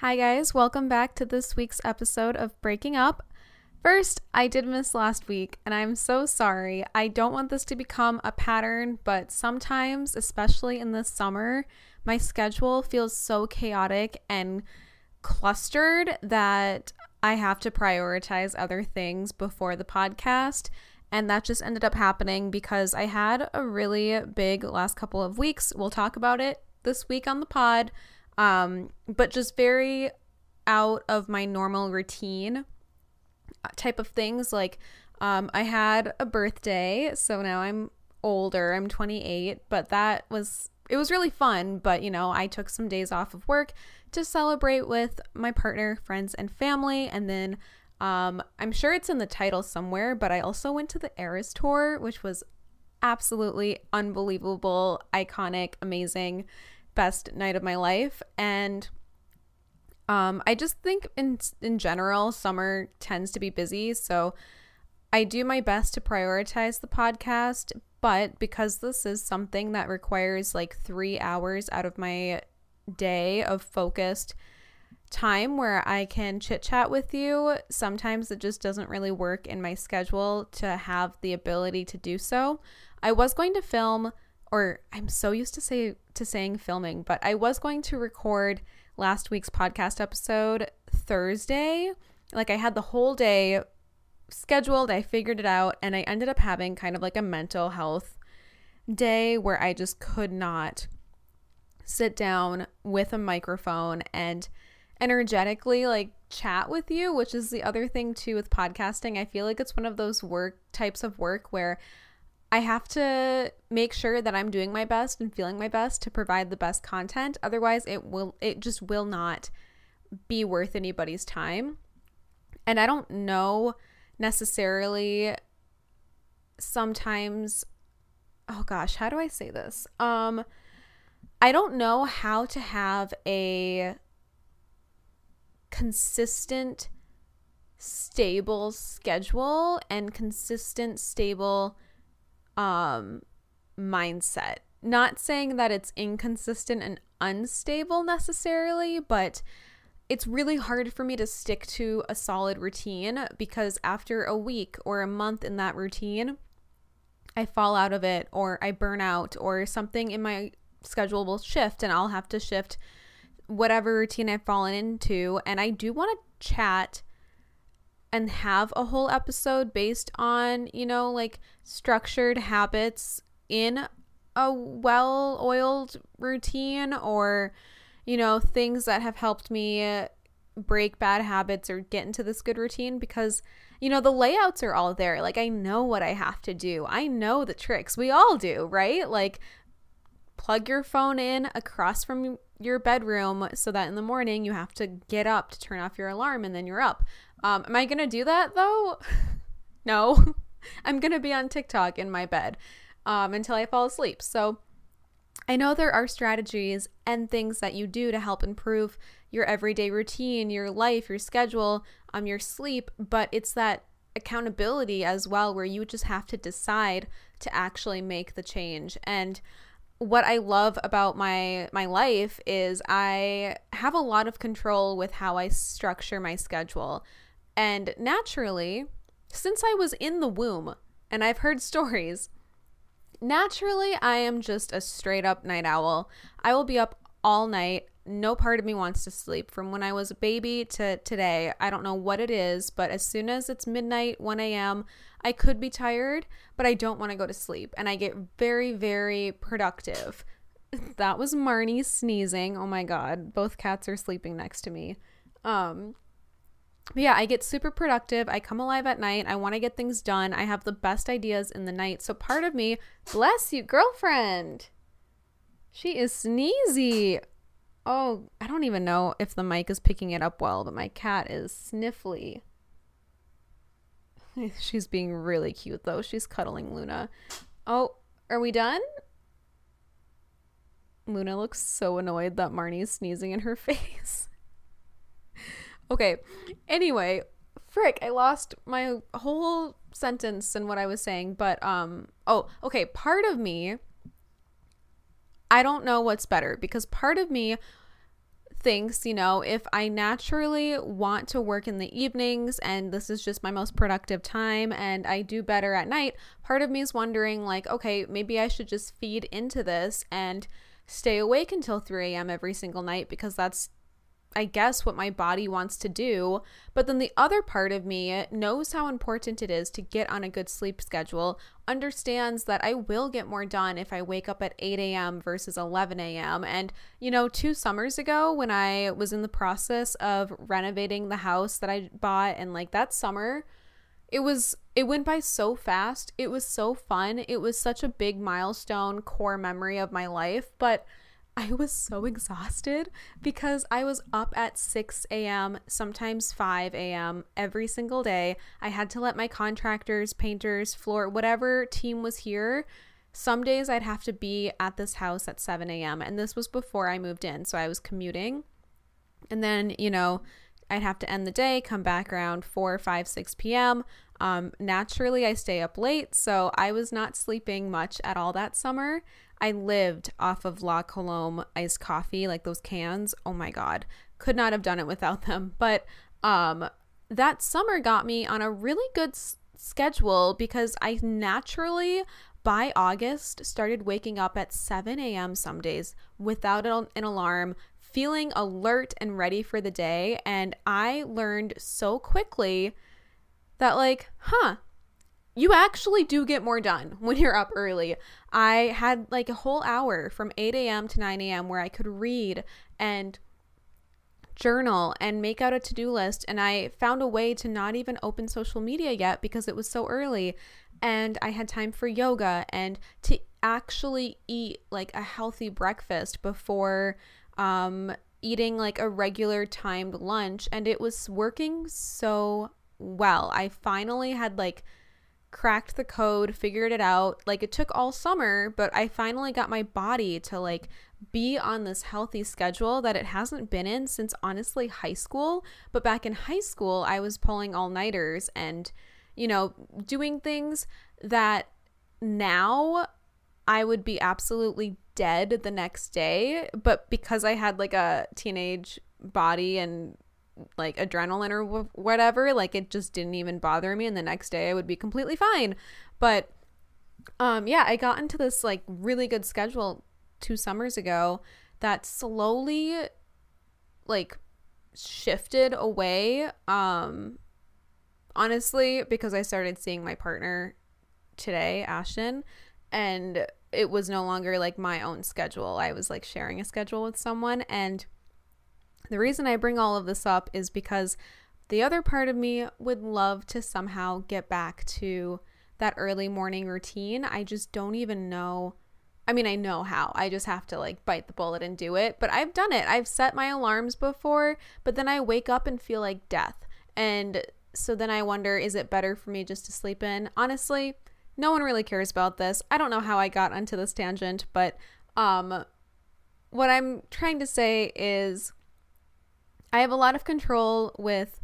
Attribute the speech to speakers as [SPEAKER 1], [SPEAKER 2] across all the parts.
[SPEAKER 1] Hi, guys. Welcome back to this week's episode of Breaking Up. First, I did miss last week, and I'm so sorry. I don't want this to become a pattern, but sometimes, especially in the summer, my schedule feels so chaotic and clustered that I have to prioritize other things before the podcast. And that just ended up happening because I had a really big last couple of weeks. We'll talk about it this week on the pod, um, but just very out of my normal routine uh, type of things. Like, um, I had a birthday, so now I'm older, I'm 28, but that was it was really fun, but you know, I took some days off of work to celebrate with my partner, friends, and family. And then um, I'm sure it's in the title somewhere, but I also went to the Eras tour, which was absolutely unbelievable, iconic, amazing, best night of my life. And um, I just think in in general, summer tends to be busy, so I do my best to prioritize the podcast, but because this is something that requires like three hours out of my day of focused time where I can chit chat with you, sometimes it just doesn't really work in my schedule to have the ability to do so. I was going to film or I'm so used to say to saying filming, but I was going to record last week's podcast episode Thursday. Like I had the whole day scheduled, I figured it out, and I ended up having kind of like a mental health day where I just could not sit down with a microphone and energetically like chat with you, which is the other thing too with podcasting. I feel like it's one of those work types of work where I have to make sure that I'm doing my best and feeling my best to provide the best content. Otherwise, it will it just will not be worth anybody's time. And I don't know necessarily sometimes oh gosh, how do I say this? Um I don't know how to have a consistent stable schedule and consistent stable um mindset. Not saying that it's inconsistent and unstable necessarily, but it's really hard for me to stick to a solid routine because after a week or a month in that routine, I fall out of it or I burn out or something in my schedule will shift and I'll have to shift whatever routine I've fallen into. And I do want to chat and have a whole episode based on, you know, like structured habits in a well oiled routine or you know, things that have helped me break bad habits or get into this good routine because you know the layouts are all there. Like i know what i have to do. I know the tricks. We all do right? Like plug your phone in across from your bedroom so that in the morning you have to get up to turn off your alarm and then you're up. Um, am i gonna do that though? No. I'm gonna be on tiktok in my bed um, until i fall asleep. So I know there are strategies and things that you do to help improve your everyday routine, your life, your schedule, um, your sleep, but it's that accountability as well where you just have to decide to actually make the change. And what I love about my my life is I have a lot of control with how I structure my schedule. And naturally, since I was in the womb and I've heard stories naturally, I am just a straight up night owl. I will be up all night. No part of me wants to sleep. From when I was a baby to today, I don't know what it is, but as soon as it's midnight, 1 a.m., I could be tired, but I don't want to go to sleep. And I get very, very productive. That was Marnie sneezing. Oh my God. Both cats are sleeping next to me. Um, but yeah, I get super productive. I come alive at night. I want to get things done. I have the best ideas in the night. So part of me, bless you, girlfriend. She is sneezy. Oh, I don't even know if the mic is picking it up well, but my cat is sniffly. She's being really cute though. She's cuddling Luna. Oh, are we done? Luna looks so annoyed that Marnie's sneezing in her face. Okay. Anyway, frick, I lost my whole sentence and what I was saying, but um oh, okay, part of me I don't know what's better because part of me thinks, you know, if I naturally want to work in the evenings and this is just my most productive time and I do better at night, part of me is wondering, like, okay, maybe I should just feed into this and stay awake until 3 a.m. every single night because that's I guess, what my body wants to do. But then the other part of me knows how important it is to get on a good sleep schedule, understands that I will get more done if I wake up at 8 a.m. versus 11 a.m. And, you know, two summers ago when I was in the process of renovating the house that I bought, and like that summer, it was it went by so fast. It was so fun. It was such a big milestone core memory of my life, but I was so exhausted because I was up at 6 a.m., sometimes 5 a.m. every single day. I had to let my contractors, painters, floor, whatever team was here. Some days I'd have to be at this house at 7 a.m. And this was before I moved in. So I was commuting. And then, you know, I'd have to end the day, come back around 4, 5, 6 p.m. Um, naturally, I stay up late. So I was not sleeping much at all that summer. I lived off of La Colombe iced coffee, like those cans. Oh my God. Could not have done it without them. But um, that summer got me on a really good s- schedule because I naturally, by August, started waking up at 7 a.m. some days without an alarm, feeling alert and ready for the day. And I learned so quickly that, like, huh, you actually do get more done when you're up early. I had like a whole hour from 8 a.m. to 9 a.m. where I could read and journal and make out a to do list. And I found a way to not even open social media yet because it was so early. And I had time for yoga and to actually eat like a healthy breakfast before um, eating like a regular timed lunch. And it was working so well. I finally had like cracked the code, figured it out. Like it took all summer, but I finally got my body to like be on this healthy schedule that it hasn't been in since honestly high school. But back in high school, I was pulling all nighters and, you know, doing things that now I would be absolutely dead the next day. But because I had like a teenage body and like adrenaline or whatever like it just didn't even bother me and the next day I would be completely fine. But um yeah I got into this like really good schedule 2 summers ago that slowly like shifted away um honestly because I started seeing my partner today Ashton and it was no longer like my own schedule. I was like sharing a schedule with someone and the reason I bring all of this up is because the other part of me would love to somehow get back to that early morning routine. I just don't even know. I mean, I know how. I just have to like bite the bullet and do it. But I've done it. I've set my alarms before, but then I wake up and feel like death. And so then I wonder is it better for me just to sleep in? Honestly, no one really cares about this. I don't know how I got onto this tangent, but um what I'm trying to say is I have a lot of control with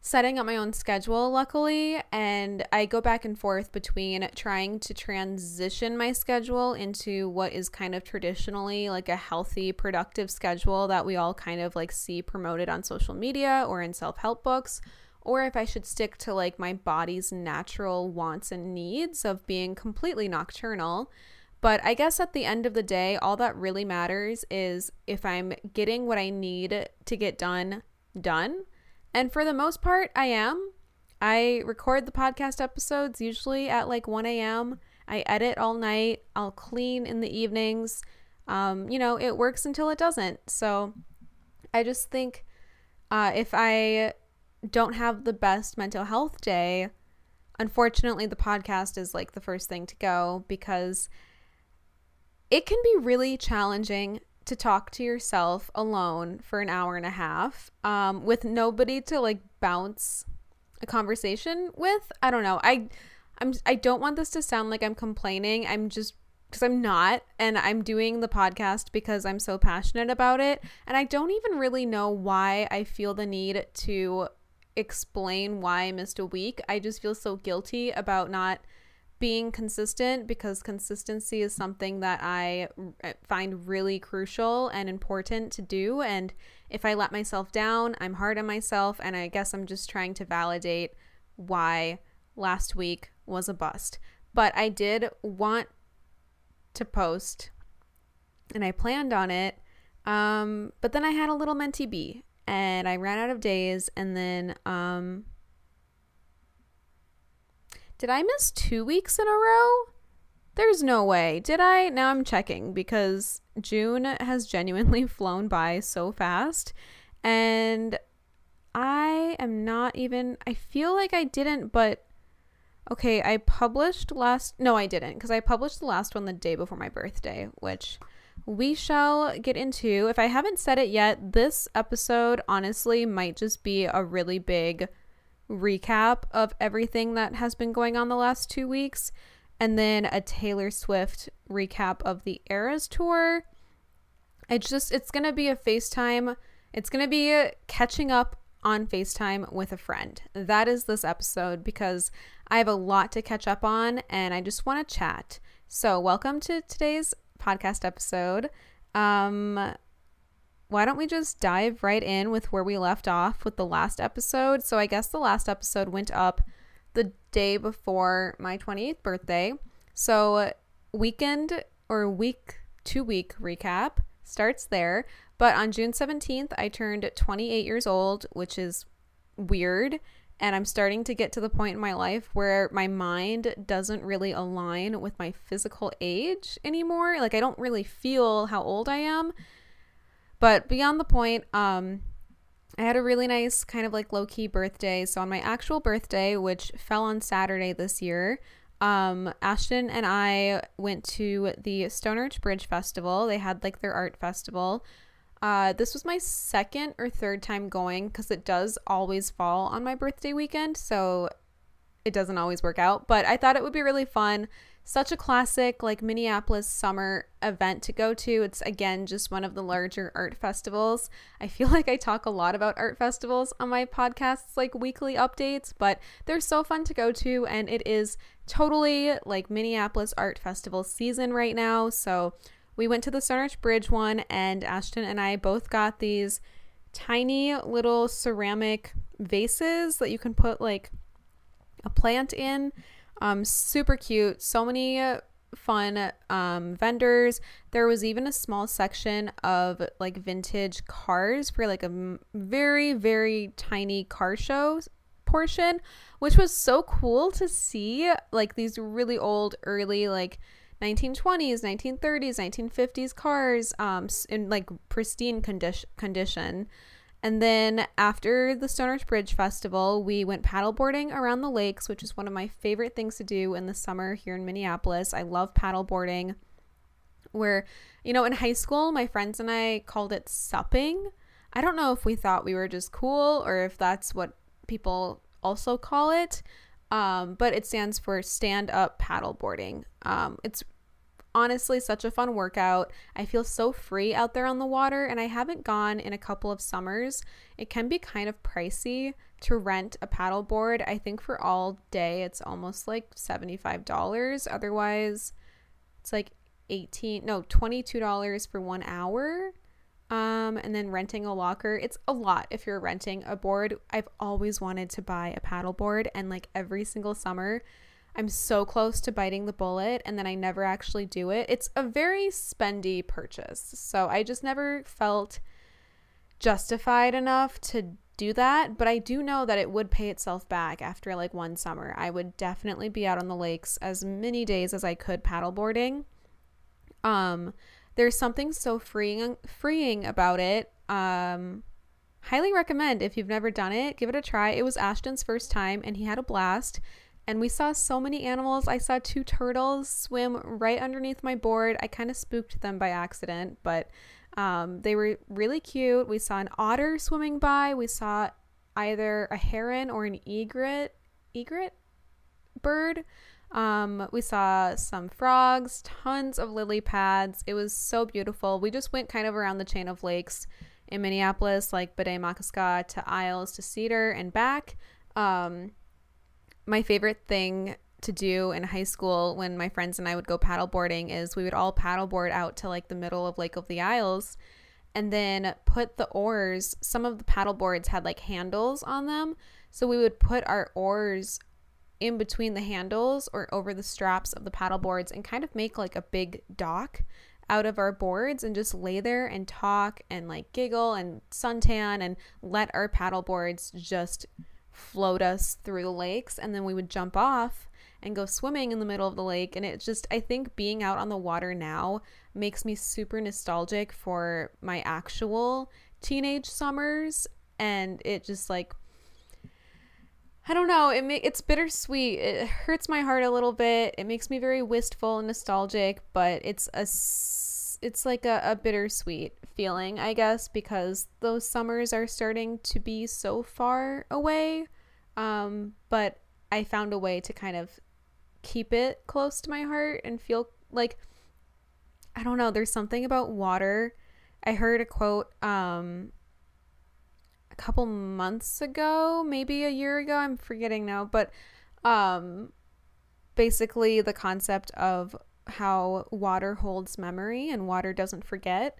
[SPEAKER 1] setting up my own schedule, luckily, and I go back and forth between trying to transition my schedule into what is kind of traditionally like a healthy, productive schedule that we all kind of like see promoted on social media or in self help books, or if I should stick to like my body's natural wants and needs of being completely nocturnal. But I guess at the end of the day, all that really matters is if I'm getting what I need to get done, done. And for the most part, I am. I record the podcast episodes usually at like 1 a.m. I edit all night. I'll clean in the evenings. Um, you know, it works until it doesn't. So I just think uh, if I don't have the best mental health day, unfortunately, the podcast is like the first thing to go because it can be really challenging to talk to yourself alone for an hour and a half um, with nobody to like bounce a conversation with. I don't know. I I'm I don't want this to sound like I'm complaining. I'm just because I'm not and I'm doing the podcast because I'm so passionate about it and I don't even really know why I feel the need to explain why I missed a week. I just feel so guilty about not being consistent because consistency is something that I find really crucial and important to do. And if I let myself down, I'm hard on myself. And I guess I'm just trying to validate why last week was a bust. But I did want to post and I planned on it. Um, but then I had a little mentee bee and I ran out of days. And then, um, did I miss two weeks in a row? There's no way. Did I? Now I'm checking because June has genuinely flown by so fast. And I am not even, I feel like I didn't, but okay, I published last, no, I didn't because I published the last one the day before my birthday, which we shall get into. If I haven't said it yet, this episode honestly might just be a really big recap of everything that has been going on the last two weeks, and then a Taylor Swift recap of the Eras tour. It's just, it's gonna be a FaceTime. It's gonna be catching up on FaceTime with a friend. That is this episode because I have a lot to catch up on and I just want to chat. So, welcome to today's podcast episode. Um, why don't we just dive right in with where we left off with the last episode? So I guess the last episode went up the day before my 28th birthday. So weekend or week two week recap starts there. But on June 17th, I turned 28 years old, which is weird. And I'm starting to get to the point in my life where my mind doesn't really align with my physical age anymore. Like, I don't really feel how old I am. But beyond the point, um, I had a really nice kind of like low key birthday. So on my actual birthday, which fell on Saturday this year, um, Ashton and I went to the Stone Arch Bridge Festival. They had like their art festival. Uh, this was my second or third time going because it does always fall on my birthday weekend. So it doesn't always work out. But I thought it would be really fun such a classic like Minneapolis summer event to go to. It's again just one of the larger art festivals. I feel like I talk a lot about art festivals on my podcasts like weekly updates, but they're so fun to go to and it is totally like Minneapolis art festival season right now. So we went to the Stone Arch Bridge one and Ashton and I both got these tiny little ceramic vases that you can put like a plant in um, super cute. So many fun um, vendors. There was even a small section of like vintage cars for like a very, very tiny car show portion, which was so cool to see. Like these really old, early, like 1920s, 1930s, 1950s cars um, in like pristine condition. condition. And then after the Stone Arch Bridge Festival, we went paddleboarding around the lakes, which is one of my favorite things to do in the summer here in Minneapolis. I love paddleboarding. Where, you know, in high school, my friends and I called it supping. I don't know if we thought we were just cool or if that's what people also call it. Um, but it stands for stand up paddleboarding. Um, it's honestly such a fun workout. I feel so free out there on the water, and I haven't gone in a couple of summers. It can be kind of pricey to rent a paddleboard. I think for all day it's almost like $75. Otherwise, it's like 18 no, $22 for 1 hour. Um, and then renting a locker. It's a lot if you're renting a board. I've always wanted to buy a paddleboard and like every single summer I'm so close to biting the bullet and then I never actually do it. It's a very spendy purchase. So I just never felt justified enough to do that, but I do know that it would pay itself back after like one summer. I would definitely be out on the lakes as many days as I could paddleboarding. Um there's something so freeing freeing about it. Um highly recommend if you've never done it, give it a try. It was Ashton's first time and he had a blast and we saw so many animals. I saw two turtles swim right underneath my board. I kind of spooked them by accident, but um, they were really cute. We saw an otter swimming by. We saw either a heron or an egret, egret bird. Um, we saw some frogs, tons of lily pads. It was so beautiful. We just went kind of around the chain of lakes in Minneapolis, like Bde Maka Ska to Isles to Cedar and back. Um, my favorite thing to do in high school when my friends and I would go paddleboarding is we would all paddleboard out to like the middle of Lake of the Isles and then put the oars. Some of the paddleboards had like handles on them. So we would put our oars in between the handles or over the straps of the paddleboards and kind of make like a big dock out of our boards and just lay there and talk and like giggle and suntan and let our paddleboards just float us through the lakes and then we would jump off and go swimming in the middle of the lake and it just I think being out on the water now makes me super nostalgic for my actual teenage summers and it just like I don't know. It ma- it's bittersweet. It hurts my heart a little bit. It makes me very wistful and nostalgic, but it's a it's like a, a bittersweet feeling, I guess, because those summers are starting to be so far away. Um, but I found a way to kind of keep it close to my heart and feel like I don't know, there's something about water. I heard a quote um a couple months ago, maybe a year ago, I'm forgetting now, but um basically the concept of how water holds memory and water doesn't forget.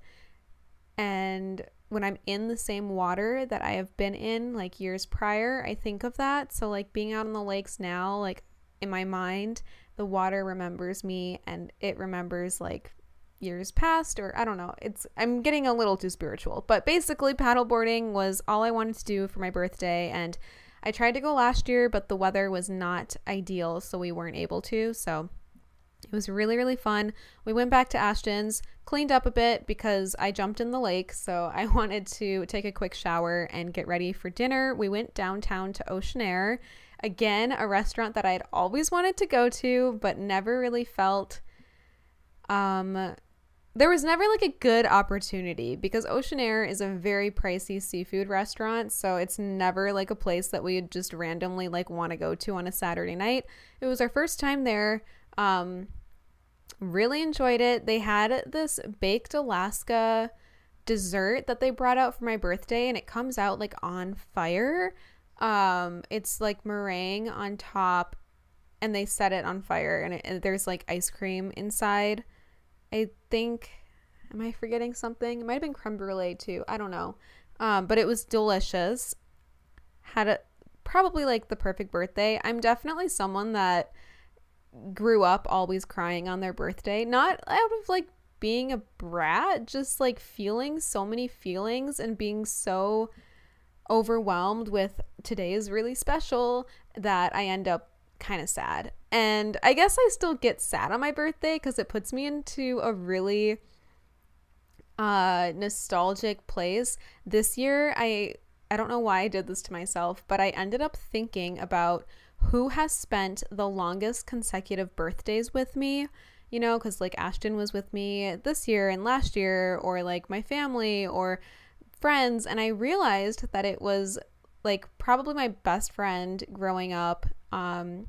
[SPEAKER 1] And when I'm in the same water that I have been in like years prior, I think of that. So, like being out on the lakes now, like in my mind, the water remembers me and it remembers like years past or I don't know. It's I'm getting a little too spiritual. But basically paddleboarding was all I wanted to do for my birthday and I tried to go last year, but the weather was not ideal, so we weren't able to. So it was really, really fun. We went back to Ashton's, cleaned up a bit because I jumped in the lake. So I wanted to take a quick shower and get ready for dinner. We went downtown to Oceanaire. Again, a restaurant that I'd always wanted to go to, but never really felt. Um, there was never like a good opportunity because Oceanaire is a very pricey seafood restaurant, so it's never like a place that we'd just randomly like want to go to on a Saturday night. It was our first time there. Um, really enjoyed it. They had this baked Alaska dessert that they brought out for my birthday, and it comes out like on fire. Um, it's like meringue on top, and they set it on fire, and, it, and there's like ice cream inside. I think, am I forgetting something? It might have been creme brulee too. I don't know. Um, but it was delicious. Had a probably like the perfect birthday. I'm definitely someone that grew up always crying on their birthday, not out of like being a brat, just like feeling so many feelings and being so overwhelmed with today is really special that I end up kind of sad. And I guess I still get sad on my birthday because it puts me into a really uh nostalgic place. This year I I don't know why I did this to myself, but I ended up thinking about who has spent the longest consecutive birthdays with me you know because like ashton was with me this year and last year or like my family or friends and i realized that it was like probably my best friend growing up um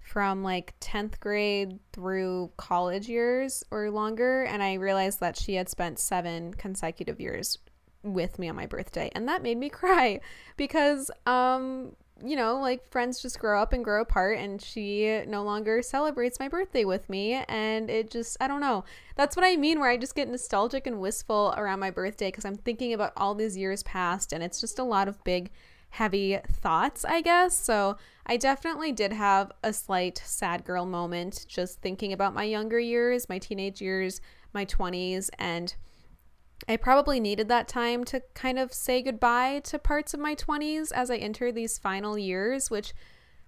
[SPEAKER 1] from like 10th grade through college years or longer and i realized that she had spent 7 consecutive years with me on my birthday and that made me cry because um you know, like friends just grow up and grow apart, and she no longer celebrates my birthday with me. And it just, I don't know. That's what I mean, where I just get nostalgic and wistful around my birthday because I'm thinking about all these years past, and it's just a lot of big, heavy thoughts, I guess. So I definitely did have a slight sad girl moment just thinking about my younger years, my teenage years, my 20s, and I probably needed that time to kind of say goodbye to parts of my 20s as I enter these final years, which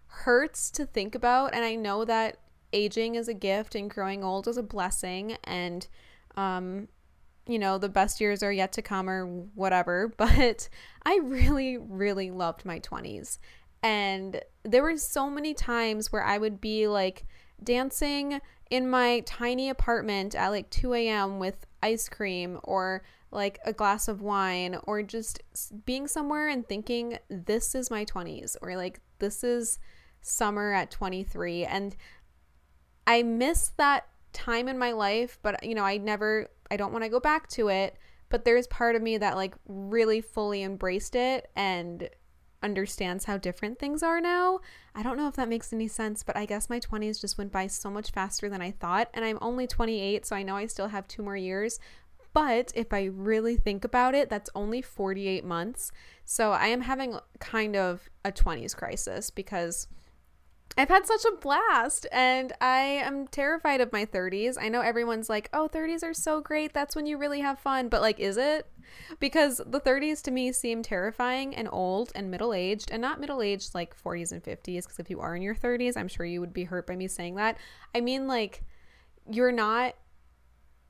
[SPEAKER 1] hurts to think about. And I know that aging is a gift and growing old is a blessing. And, um, you know, the best years are yet to come or whatever. But I really, really loved my 20s. And there were so many times where I would be like dancing in my tiny apartment at like 2 a.m. with ice cream or like a glass of wine or just being somewhere and thinking this is my 20s or like this is summer at 23 and I miss that time in my life but you know I never I don't want to go back to it but there's part of me that like really fully embraced it and understands how different things are now. I don't know if that makes any sense, but I guess my 20s just went by so much faster than I thought. And I'm only 28, so I know I still have two more years. But if I really think about it, that's only 48 months. So I am having kind of a 20s crisis because I've had such a blast and I am terrified of my 30s. I know everyone's like, oh, 30s are so great. That's when you really have fun. But, like, is it? Because the 30s to me seem terrifying and old and middle aged, and not middle aged like 40s and 50s. Because if you are in your 30s, I'm sure you would be hurt by me saying that. I mean, like, you're not,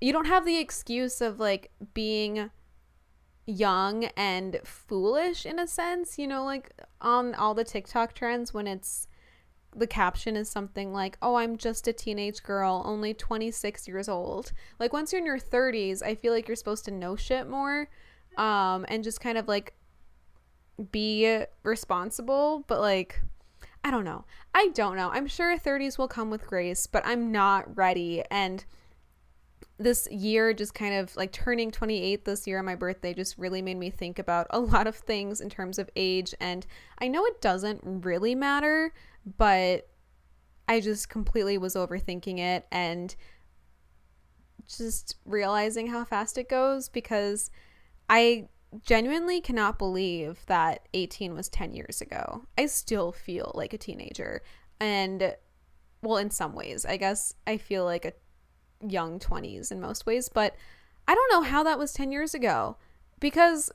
[SPEAKER 1] you don't have the excuse of like being young and foolish in a sense, you know, like on all the TikTok trends when it's, the caption is something like, "Oh, I'm just a teenage girl, only 26 years old." Like once you're in your 30s, I feel like you're supposed to know shit more um and just kind of like be responsible, but like I don't know. I don't know. I'm sure 30s will come with grace, but I'm not ready and this year just kind of like turning 28 this year on my birthday just really made me think about a lot of things in terms of age and I know it doesn't really matter but I just completely was overthinking it and just realizing how fast it goes because I genuinely cannot believe that 18 was 10 years ago. I still feel like a teenager. And, well, in some ways, I guess I feel like a young 20s in most ways, but I don't know how that was 10 years ago because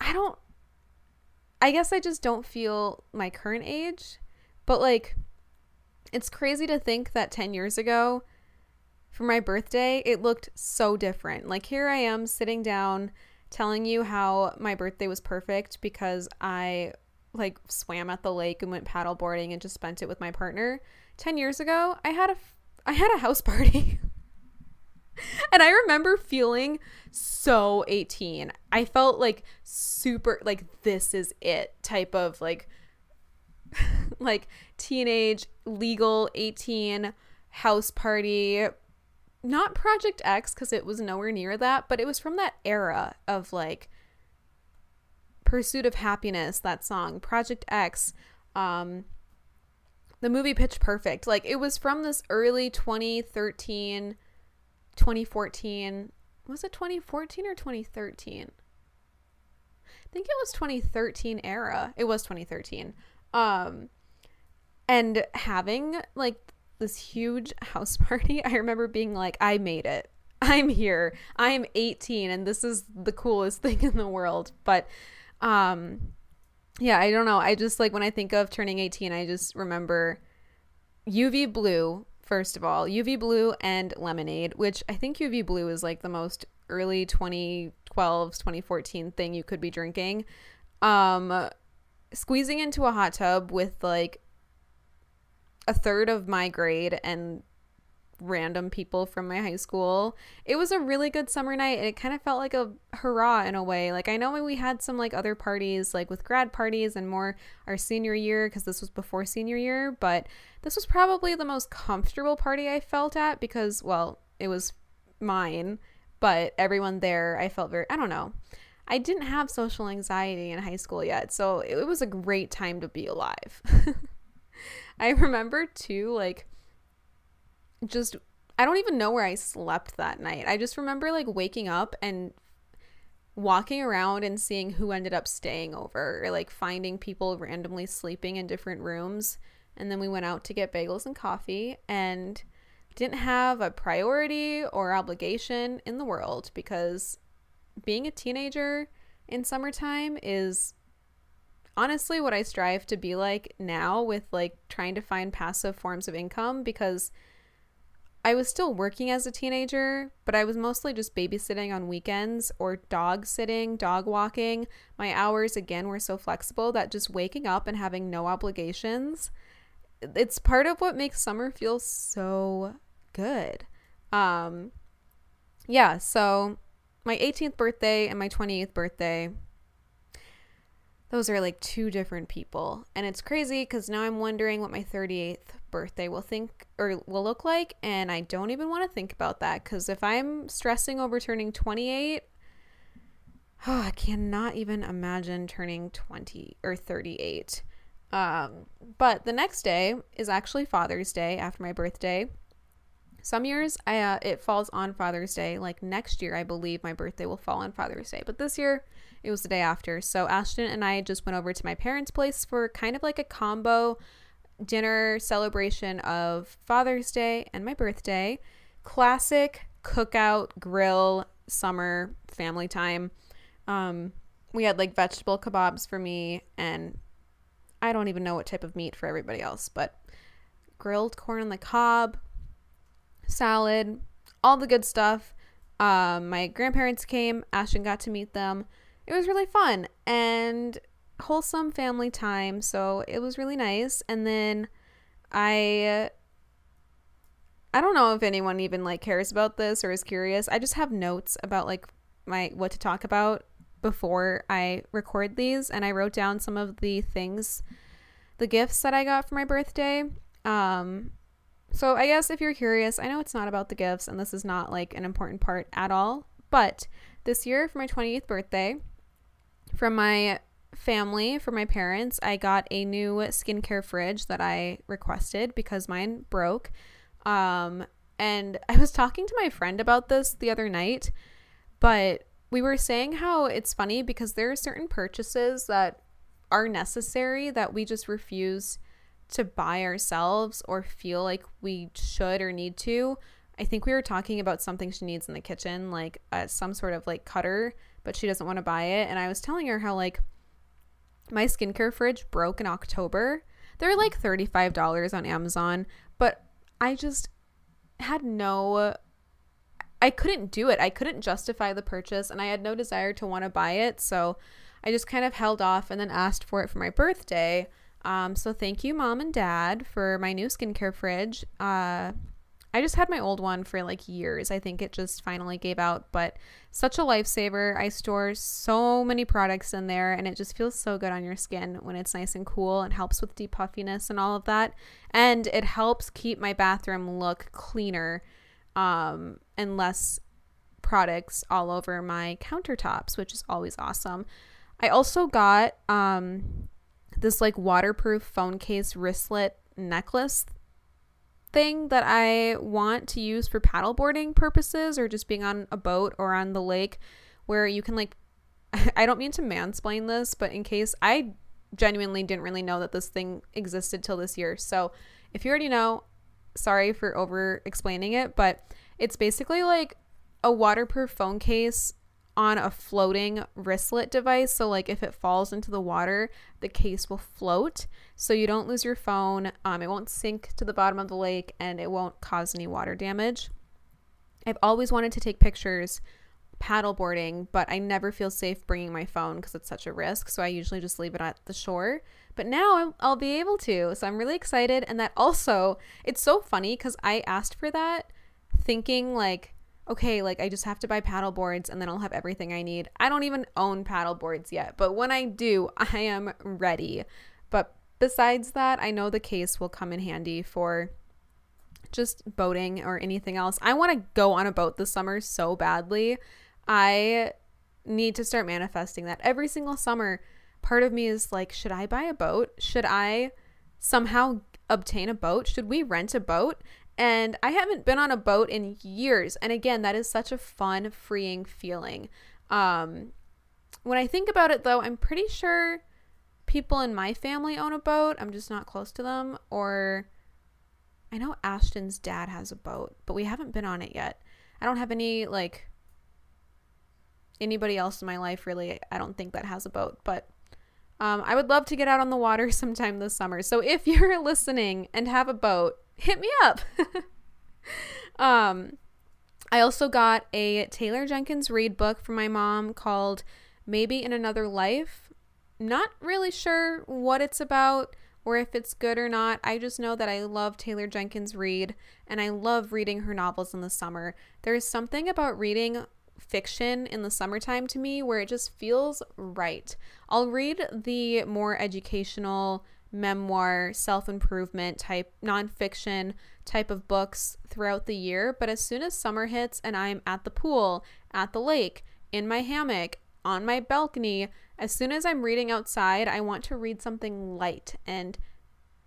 [SPEAKER 1] I don't I guess I just don't feel my current age, but like it's crazy to think that 10 years ago for my birthday, it looked so different. Like here I am sitting down telling you how my birthday was perfect because I like swam at the lake and went paddleboarding and just spent it with my partner. 10 years ago, I had a I had a house party. and I remember feeling so 18. I felt like super like this is it type of like like teenage legal 18 house party. Not Project X cuz it was nowhere near that, but it was from that era of like Pursuit of Happiness, that song, Project X, um the movie Pitch Perfect. Like it was from this early 2013 2014. Was it 2014 or 2013? I think it was 2013 era. It was 2013. Um and having like this huge house party, I remember being like I made it. I'm here. I'm 18 and this is the coolest thing in the world. But um yeah, I don't know. I just like when I think of turning 18, I just remember UV blue first of all, UV Blue and Lemonade, which I think UV Blue is like the most early 2012, 2014 thing you could be drinking. Um, squeezing into a hot tub with like a third of my grade and random people from my high school. It was a really good summer night and it kind of felt like a hurrah in a way. Like I know we had some like other parties like with grad parties and more our senior year because this was before senior year, but this was probably the most comfortable party I felt at because well, it was mine, but everyone there I felt very I don't know. I didn't have social anxiety in high school yet, so it was a great time to be alive. I remember too like just I don't even know where I slept that night. I just remember like waking up and walking around and seeing who ended up staying over or like finding people randomly sleeping in different rooms. And then we went out to get bagels and coffee and didn't have a priority or obligation in the world because being a teenager in summertime is honestly what I strive to be like now with like trying to find passive forms of income because I was still working as a teenager, but I was mostly just babysitting on weekends or dog sitting, dog walking. My hours, again, were so flexible that just waking up and having no obligations, it's part of what makes summer feel so good. Um, yeah, so my 18th birthday and my 28th birthday, those are like two different people. And it's crazy because now I'm wondering what my 38th birthday will think or will look like and I don't even want to think about that cuz if I'm stressing over turning 28 Oh, I cannot even imagine turning 20 or 38. Um, but the next day is actually Father's Day after my birthday. Some years I, uh, it falls on Father's Day. Like next year, I believe my birthday will fall on Father's Day. But this year, it was the day after. So Ashton and I just went over to my parents' place for kind of like a combo dinner celebration of Father's Day and my birthday. Classic cookout, grill, summer family time. Um, we had like vegetable kebabs for me, and I don't even know what type of meat for everybody else, but grilled corn on the cob, salad, all the good stuff. Um, my grandparents came. Ashton got to meet them. It was really fun and wholesome family time. So it was really nice. And then I. I don't know if anyone even like cares about this or is curious. I just have notes about like my what to talk about before I record these and I wrote down some of the things the gifts that I got for my birthday. Um so I guess if you're curious, I know it's not about the gifts and this is not like an important part at all, but this year for my 28th birthday, from my family, from my parents, I got a new skincare fridge that I requested because mine broke. Um, and I was talking to my friend about this the other night, but we were saying how it's funny because there are certain purchases that are necessary that we just refuse to buy ourselves or feel like we should or need to. I think we were talking about something she needs in the kitchen, like uh, some sort of like cutter, but she doesn't want to buy it. And I was telling her how like my skincare fridge broke in October. They're like $35 on Amazon, but I just had no I couldn't do it. I couldn't justify the purchase and I had no desire to want to buy it. So I just kind of held off and then asked for it for my birthday. Um, so thank you, mom and dad, for my new skincare fridge. Uh, I just had my old one for like years. I think it just finally gave out, but such a lifesaver. I store so many products in there and it just feels so good on your skin when it's nice and cool and helps with depuffiness and all of that. And it helps keep my bathroom look cleaner um, and less products all over my countertops, which is always awesome. I also got um, this like waterproof phone case wristlet necklace thing that I want to use for paddleboarding purposes or just being on a boat or on the lake where you can like I don't mean to mansplain this, but in case I genuinely didn't really know that this thing existed till this year. So, if you already know, sorry for over explaining it, but it's basically like a waterproof phone case on a floating wristlet device. So, like, if it falls into the water, the case will float. So, you don't lose your phone. Um, it won't sink to the bottom of the lake and it won't cause any water damage. I've always wanted to take pictures paddleboarding, but I never feel safe bringing my phone because it's such a risk. So, I usually just leave it at the shore. But now I'll be able to. So, I'm really excited. And that also, it's so funny because I asked for that thinking like okay, like I just have to buy paddle boards and then I'll have everything I need. I don't even own paddle boards yet, but when I do, I am ready. But besides that, I know the case will come in handy for just boating or anything else. I want to go on a boat this summer so badly. I need to start manifesting that every single summer. Part of me is like, should I buy a boat? Should I somehow obtain a boat? Should we rent a boat? And I haven't been on a boat in years. And again, that is such a fun, freeing feeling. Um, when I think about it, though, I'm pretty sure people in my family own a boat. I'm just not close to them. Or I know Ashton's dad has a boat, but we haven't been on it yet. I don't have any, like, anybody else in my life really, I don't think that has a boat. But um, I would love to get out on the water sometime this summer. So if you're listening and have a boat, hit me up. um, I also got a Taylor Jenkins Reid book from my mom called Maybe in Another Life. Not really sure what it's about or if it's good or not. I just know that I love Taylor Jenkins Reid and I love reading her novels in the summer. There is something about reading fiction in the summertime to me where it just feels right. I'll read the more educational memoir, self improvement type, nonfiction type of books throughout the year. But as soon as summer hits and I'm at the pool, at the lake, in my hammock, on my balcony. As soon as I'm reading outside, I want to read something light and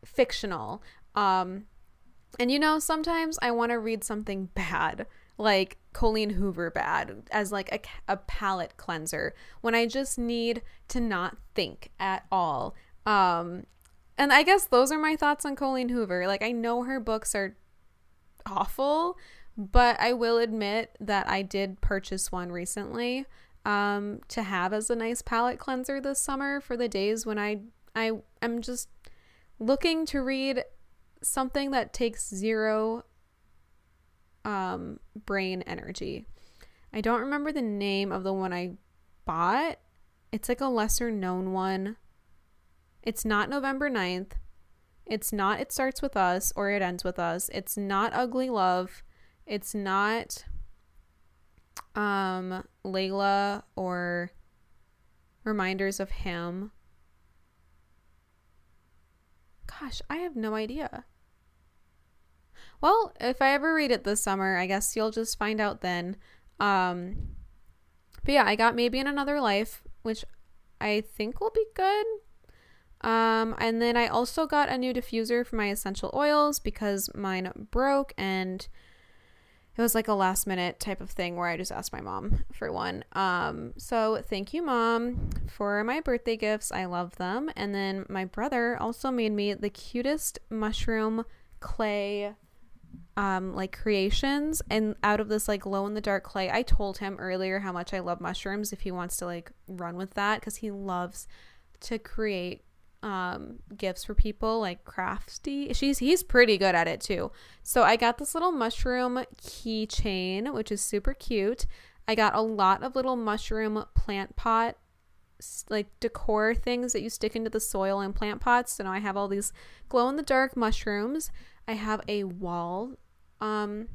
[SPEAKER 1] fictional. Um, and you know, sometimes I want to read something bad, like Colleen Hoover bad, as like a, a palate cleanser when I just need to not think at all. Um, and I guess those are my thoughts on Colleen Hoover. Like, I know her books are awful, but I will admit that I did purchase one recently um, to have as a nice palate cleanser this summer for the days when I I am just looking to read something that takes zero um, brain energy. I don't remember the name of the one I bought. It's like a lesser known one. It's not November 9th. It's not It Starts With Us or It Ends With Us. It's not Ugly Love. It's not um Layla or Reminders of Him. Gosh, I have no idea. Well, if I ever read it this summer, I guess you'll just find out then. Um but yeah, I got maybe in another life, which I think will be good. Um, and then I also got a new diffuser for my essential oils because mine broke and it was like a last minute type of thing where I just asked my mom for one. Um, so thank you, mom, for my birthday gifts. I love them. And then my brother also made me the cutest mushroom clay um like creations and out of this like glow in the dark clay i told him earlier how much i love mushrooms if he wants to like run with that because he loves to create um gifts for people like crafty. She's he's pretty good at it too. So i got this little mushroom keychain which is super cute. I got a lot of little mushroom plant pot like decor things that you stick into the soil in plant pots. So now i have all these glow in the dark mushrooms. I have a wall um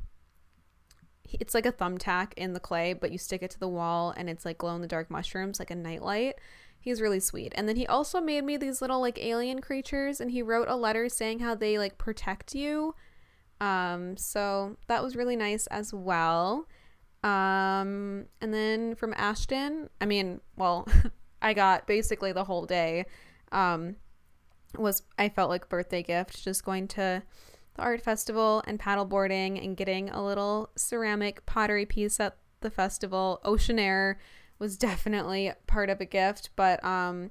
[SPEAKER 1] it's like a thumbtack in the clay but you stick it to the wall and it's like glow in the dark mushrooms like a nightlight He's really sweet. And then he also made me these little like alien creatures and he wrote a letter saying how they like protect you. Um so that was really nice as well. Um and then from Ashton, I mean, well, I got basically the whole day um was I felt like birthday gift just going to the art festival and paddleboarding and getting a little ceramic pottery piece at the festival. Ocean Air was definitely part of a gift, but um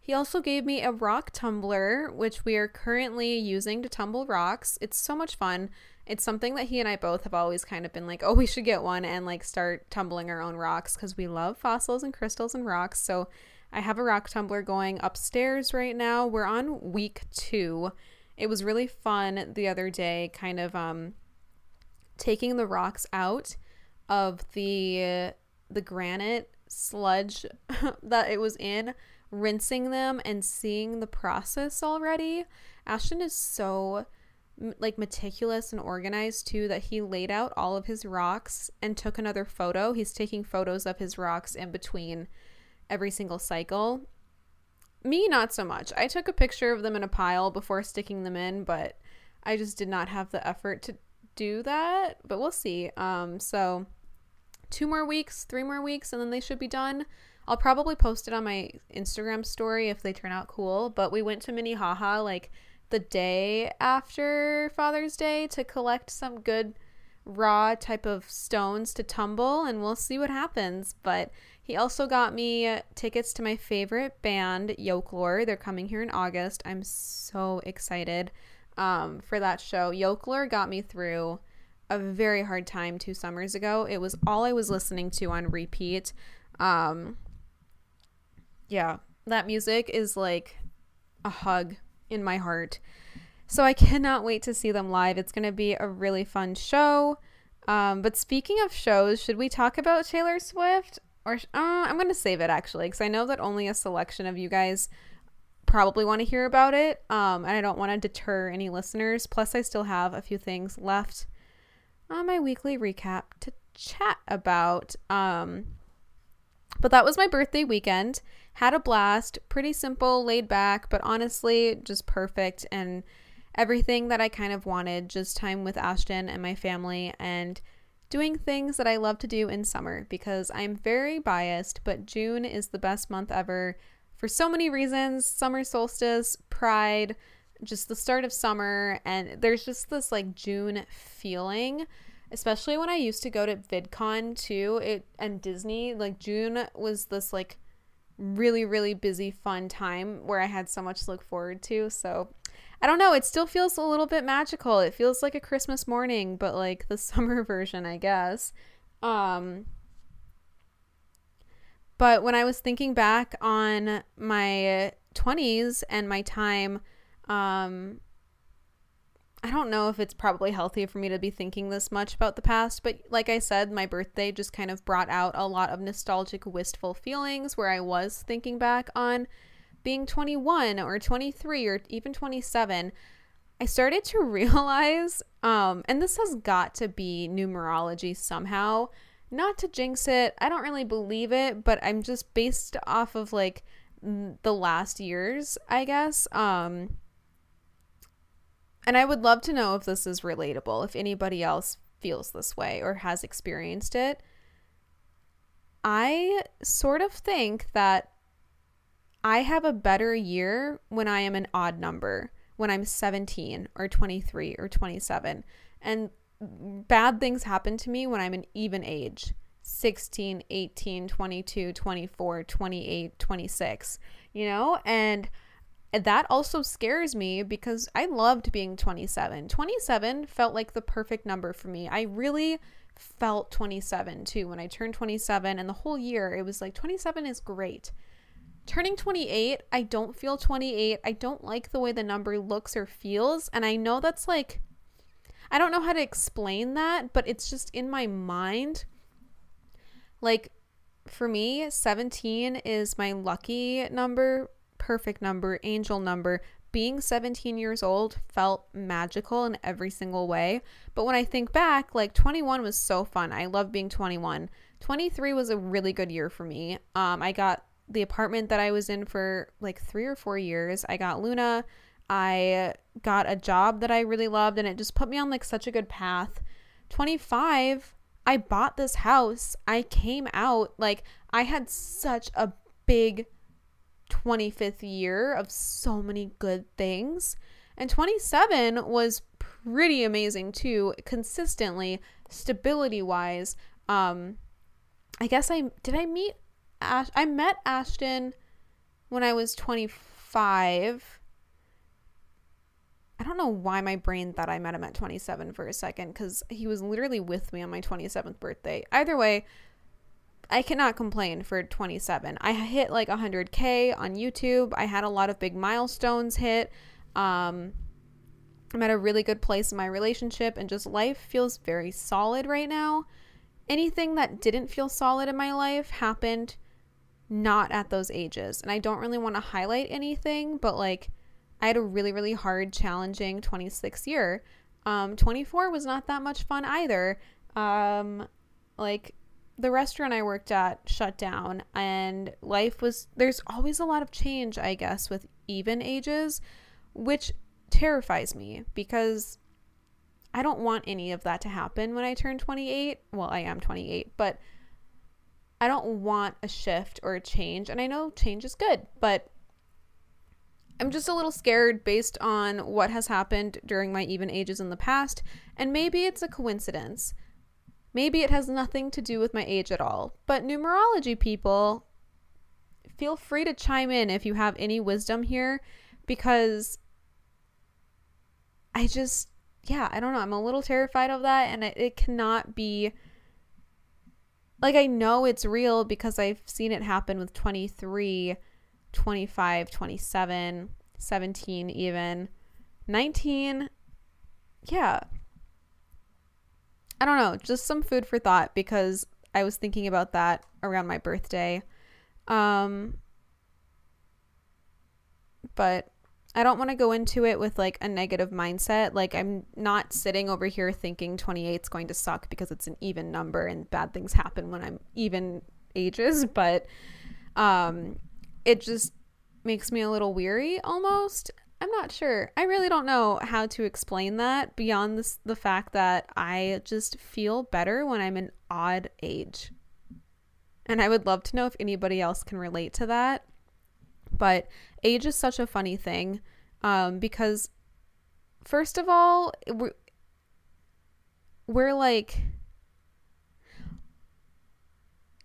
[SPEAKER 1] he also gave me a rock tumbler, which we are currently using to tumble rocks. It's so much fun. It's something that he and I both have always kind of been like, oh, we should get one and like start tumbling our own rocks because we love fossils and crystals and rocks. So I have a rock tumbler going upstairs right now. We're on week two. It was really fun the other day, kind of um taking the rocks out of the the granite sludge that it was in, rinsing them and seeing the process already. Ashton is so like meticulous and organized too that he laid out all of his rocks and took another photo. He's taking photos of his rocks in between every single cycle. Me not so much. I took a picture of them in a pile before sticking them in, but I just did not have the effort to do that, but we'll see. Um so two more weeks, three more weeks, and then they should be done. I'll probably post it on my Instagram story if they turn out cool. But we went to Minnehaha like the day after Father's Day to collect some good raw type of stones to tumble, and we'll see what happens. But he also got me tickets to my favorite band, Yoke Lore. They're coming here in August. I'm so excited um, for that show. Yoke Lore got me through a very hard time two summers ago. It was all I was listening to on repeat. Um, yeah, that music is like a hug in my heart. So I cannot wait to see them live. It's going to be a really fun show. Um, but speaking of shows, should we talk about Taylor Swift? Or uh, I'm going to save it actually, because I know that only a selection of you guys probably want to hear about it. Um, and I don't want to deter any listeners. Plus, I still have a few things left on my weekly recap to chat about. Um, but that was my birthday weekend. Had a blast. Pretty simple, laid back, but honestly, just perfect and everything that I kind of wanted. Just time with Ashton and my family and doing things that I love to do in summer because I'm very biased, but June is the best month ever for so many reasons summer solstice, pride, just the start of summer. And there's just this like June feeling. Especially when I used to go to VidCon too, it and Disney, like June was this like really, really busy, fun time where I had so much to look forward to. So I don't know. It still feels a little bit magical. It feels like a Christmas morning, but like the summer version, I guess. Um, but when I was thinking back on my 20s and my time, um, I don't know if it's probably healthy for me to be thinking this much about the past, but like I said, my birthday just kind of brought out a lot of nostalgic, wistful feelings where I was thinking back on being 21 or 23 or even 27, I started to realize, um, and this has got to be numerology somehow. Not to jinx it, I don't really believe it, but I'm just based off of like the last years, I guess. Um, and I would love to know if this is relatable, if anybody else feels this way or has experienced it. I sort of think that I have a better year when I am an odd number, when I'm 17 or 23 or 27. And bad things happen to me when I'm an even age 16, 18, 22, 24, 28, 26, you know? And that also scares me because I loved being 27. 27 felt like the perfect number for me. I really felt 27 too when I turned 27 and the whole year it was like 27 is great turning 28, I don't feel 28. I don't like the way the number looks or feels. And I know that's like, I don't know how to explain that, but it's just in my mind. Like, for me, 17 is my lucky number, perfect number, angel number. Being 17 years old felt magical in every single way. But when I think back, like 21 was so fun. I love being 21. 23 was a really good year for me. Um, I got the apartment that I was in for like three or four years. I got Luna. I got a job that I really loved, and it just put me on like such a good path. 25, I bought this house. I came out like I had such a big 25th year of so many good things. And 27 was pretty amazing too, consistently, stability wise. Um, I guess I did I meet Ash I met Ashton when I was 25. I don't know why my brain thought I met him at 27 for a second cuz he was literally with me on my 27th birthday. Either way, I cannot complain for 27. I hit like 100k on YouTube. I had a lot of big milestones hit. Um I'm at a really good place in my relationship and just life feels very solid right now. Anything that didn't feel solid in my life happened not at those ages. And I don't really want to highlight anything, but like I had a really, really hard, challenging 26 year. Um, 24 was not that much fun either. Um, like the restaurant I worked at shut down, and life was there's always a lot of change, I guess, with even ages, which terrifies me because I don't want any of that to happen when I turn 28. Well, I am 28, but I don't want a shift or a change. And I know change is good, but I'm just a little scared based on what has happened during my even ages in the past. And maybe it's a coincidence. Maybe it has nothing to do with my age at all. But numerology people, feel free to chime in if you have any wisdom here because I just, yeah, I don't know. I'm a little terrified of that. And it, it cannot be like I know it's real because I've seen it happen with 23, 25, 27, 17 even. 19 yeah. I don't know, just some food for thought because I was thinking about that around my birthday. Um but I don't want to go into it with like a negative mindset. Like I'm not sitting over here thinking 28 is going to suck because it's an even number and bad things happen when I'm even ages, but um it just makes me a little weary almost. I'm not sure. I really don't know how to explain that beyond this, the fact that I just feel better when I'm an odd age. And I would love to know if anybody else can relate to that. But age is such a funny thing um, because, first of all, we're, we're like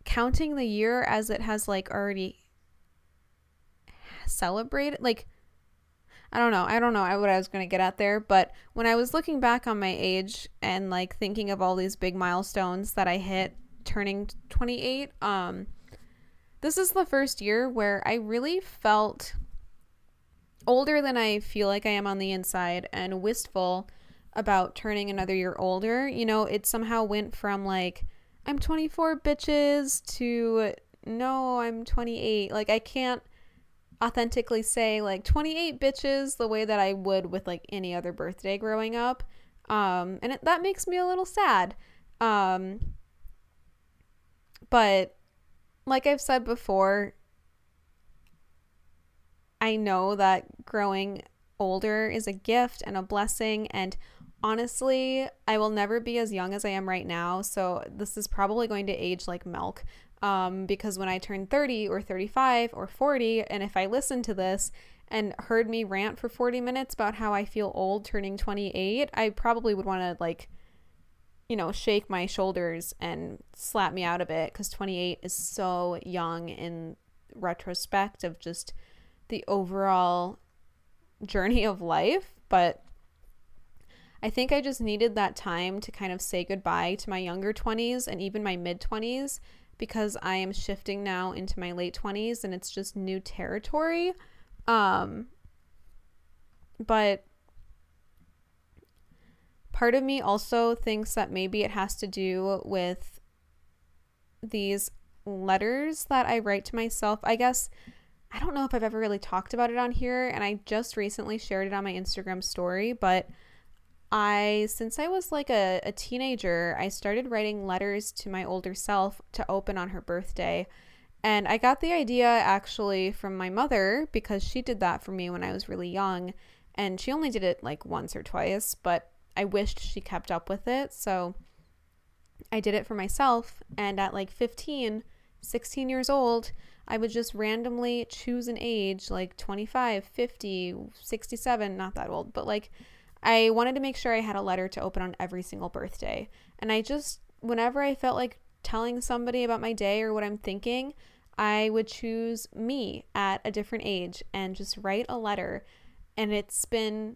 [SPEAKER 1] counting the year as it has like already celebrated. Like, I don't know. I don't know what I was going to get at there. But when I was looking back on my age and like thinking of all these big milestones that I hit turning 28, um, this is the first year where I really felt older than I feel like I am on the inside and wistful about turning another year older. You know, it somehow went from like, I'm 24 bitches to no, I'm 28. Like, I can't authentically say like 28 bitches the way that I would with like any other birthday growing up. Um, and it, that makes me a little sad. Um, but like I've said before, I know that growing older is a gift and a blessing. And honestly, I will never be as young as I am right now. So this is probably going to age like milk. Um, because when I turn 30 or 35 or 40, and if I listened to this and heard me rant for 40 minutes about how I feel old turning 28, I probably would want to, like, you know, shake my shoulders and slap me out of it because 28 is so young in retrospect of just the overall journey of life. But I think I just needed that time to kind of say goodbye to my younger 20s and even my mid 20s because I am shifting now into my late 20s and it's just new territory. Um, but part of me also thinks that maybe it has to do with these letters that I write to myself. I guess I don't know if I've ever really talked about it on here, and I just recently shared it on my Instagram story, but I, since I was like a, a teenager, I started writing letters to my older self to open on her birthday. And I got the idea actually from my mother because she did that for me when I was really young. And she only did it like once or twice, but I wished she kept up with it. So I did it for myself. And at like 15, 16 years old, I would just randomly choose an age like 25, 50, 67, not that old, but like I wanted to make sure I had a letter to open on every single birthday. And I just, whenever I felt like telling somebody about my day or what I'm thinking, I would choose me at a different age and just write a letter. And it's been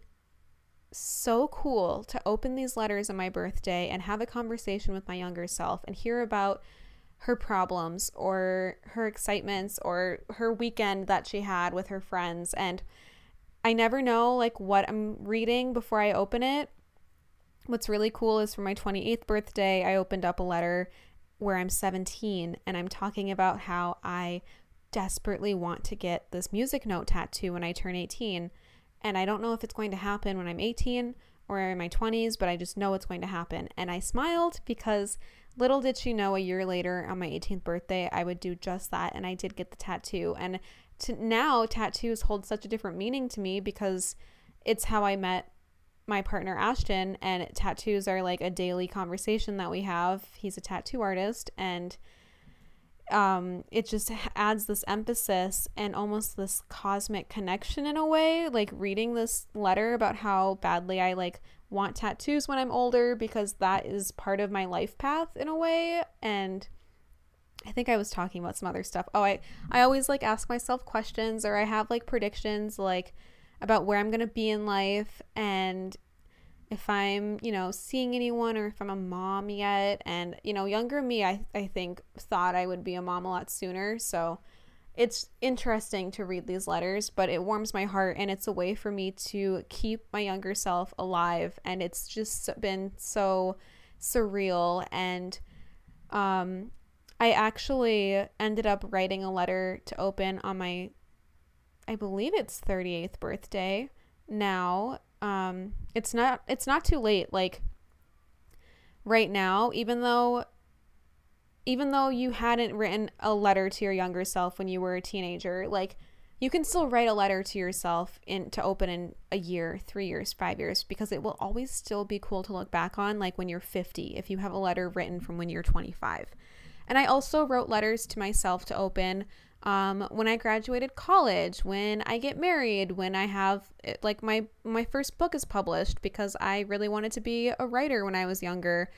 [SPEAKER 1] so cool to open these letters on my birthday and have a conversation with my younger self and hear about her problems or her excitements or her weekend that she had with her friends and I never know like what I'm reading before I open it. What's really cool is for my 28th birthday, I opened up a letter where I'm 17 and I'm talking about how I desperately want to get this music note tattoo when I turn 18. And I don't know if it's going to happen when I'm 18 or in my 20s, but I just know it's going to happen. And I smiled because little did she know a year later on my 18th birthday, I would do just that. And I did get the tattoo. And to now tattoos hold such a different meaning to me because it's how I met my partner Ashton and tattoos are like a daily conversation that we have. He's a tattoo artist and um it just adds this emphasis and almost this cosmic connection in a way like reading this letter about how badly I like want tattoos when I'm older because that is part of my life path in a way and I think I was talking about some other stuff. Oh, I I always like ask myself questions or I have like predictions like about where I'm going to be in life and if I'm, you know, seeing anyone or if I'm a mom yet and you know, younger me I I think thought I would be a mom a lot sooner. So it's interesting to read these letters, but it warms my heart and it's a way for me to keep my younger self alive and it's just been so surreal and um I actually ended up writing a letter to open on my, I believe it's 38th birthday now. Um, it's not, it's not too late. Like right now, even though, even though you hadn't written a letter to your younger self when you were a teenager, like you can still write a letter to yourself in to open in a year, 3 years, 5 years because it will always still be cool to look back on like when you're 50 if you have a letter written from when you're 25. And I also wrote letters to myself to open um, when I graduated college, when I get married, when I have like my my first book is published because I really wanted to be a writer when I was younger.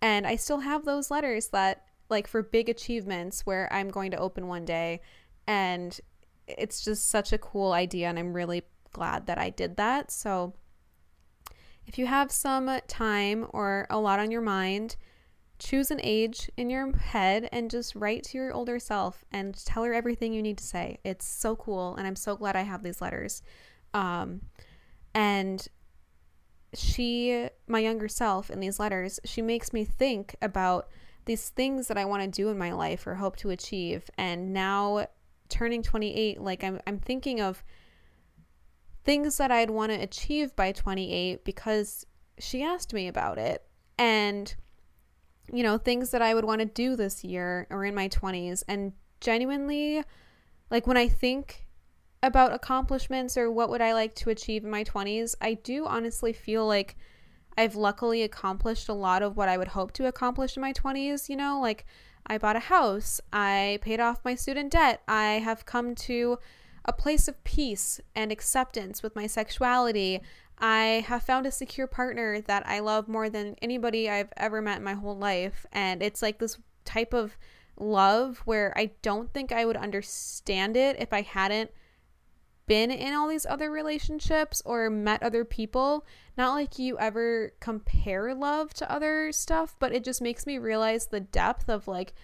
[SPEAKER 1] And I still have those letters that like for big achievements where I'm going to open one day and it's just such a cool idea and I'm really glad that I did that. So if you have some time or a lot on your mind, choose an age in your head and just write to your older self and tell her everything you need to say. It's so cool and I'm so glad I have these letters. Um, and she, my younger self, in these letters, she makes me think about these things that I want to do in my life or hope to achieve. And now turning 28, like I'm, I'm thinking of things that I'd want to achieve by 28 because she asked me about it. And, you know, things that I would want to do this year or in my 20s. And genuinely, like when I think about accomplishments or what would I like to achieve in my 20s, I do honestly feel like I've luckily accomplished a lot of what I would hope to accomplish in my 20s, you know, like I bought a house, I paid off my student debt, I have come to a place of peace and acceptance with my sexuality. I have found a secure partner that I love more than anybody I've ever met in my whole life. And it's like this type of love where I don't think I would understand it if I hadn't been in all these other relationships or met other people. Not like you ever compare love to other stuff, but it just makes me realize the depth of like,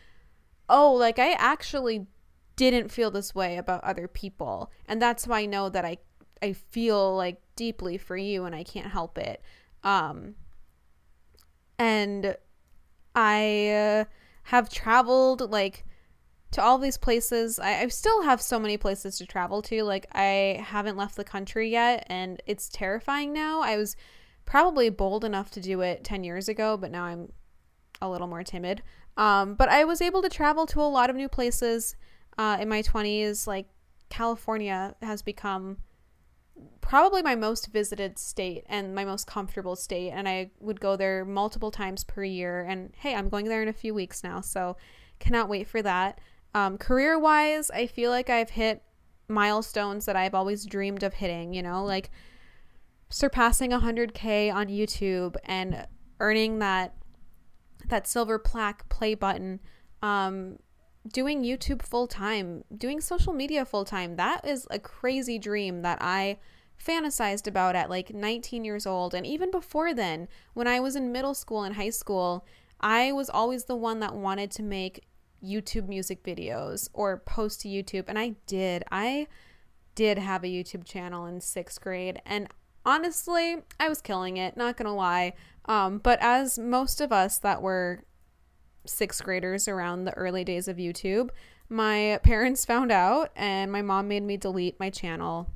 [SPEAKER 1] oh, like I actually didn't feel this way about other people. And that's why I know that I I feel like deeply for you and I can't help it. Um and I uh, have traveled like to all these places. I, I still have so many places to travel to. Like, I haven't left the country yet, and it's terrifying now. I was probably bold enough to do it 10 years ago, but now I'm a little more timid. Um, but I was able to travel to a lot of new places uh, in my 20s. Like, California has become probably my most visited state and my most comfortable state and I would go there multiple times per year and hey I'm going there in a few weeks now so cannot wait for that. Um, career wise, I feel like I've hit milestones that I've always dreamed of hitting, you know, like surpassing 100k on YouTube and earning that that silver plaque play button. Um doing YouTube full time, doing social media full time. That is a crazy dream that I fantasized about at like 19 years old and even before then when I was in middle school and high school, I was always the one that wanted to make YouTube music videos or post to YouTube. And I did. I did have a YouTube channel in sixth grade. And honestly, I was killing it, not gonna lie. Um, but as most of us that were sixth graders around the early days of YouTube, my parents found out and my mom made me delete my channel.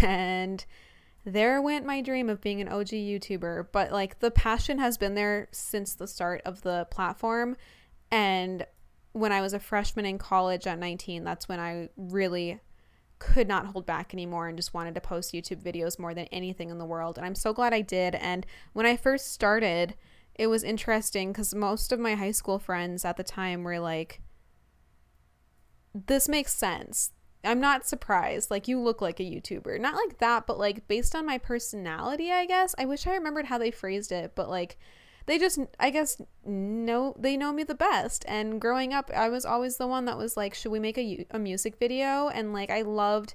[SPEAKER 1] And there went my dream of being an OG YouTuber. But like the passion has been there since the start of the platform. And when I was a freshman in college at 19, that's when I really could not hold back anymore and just wanted to post YouTube videos more than anything in the world. And I'm so glad I did. And when I first started, it was interesting because most of my high school friends at the time were like, this makes sense. I'm not surprised. Like, you look like a YouTuber. Not like that, but like based on my personality, I guess. I wish I remembered how they phrased it, but like, they just i guess know they know me the best and growing up i was always the one that was like should we make a, a music video and like i loved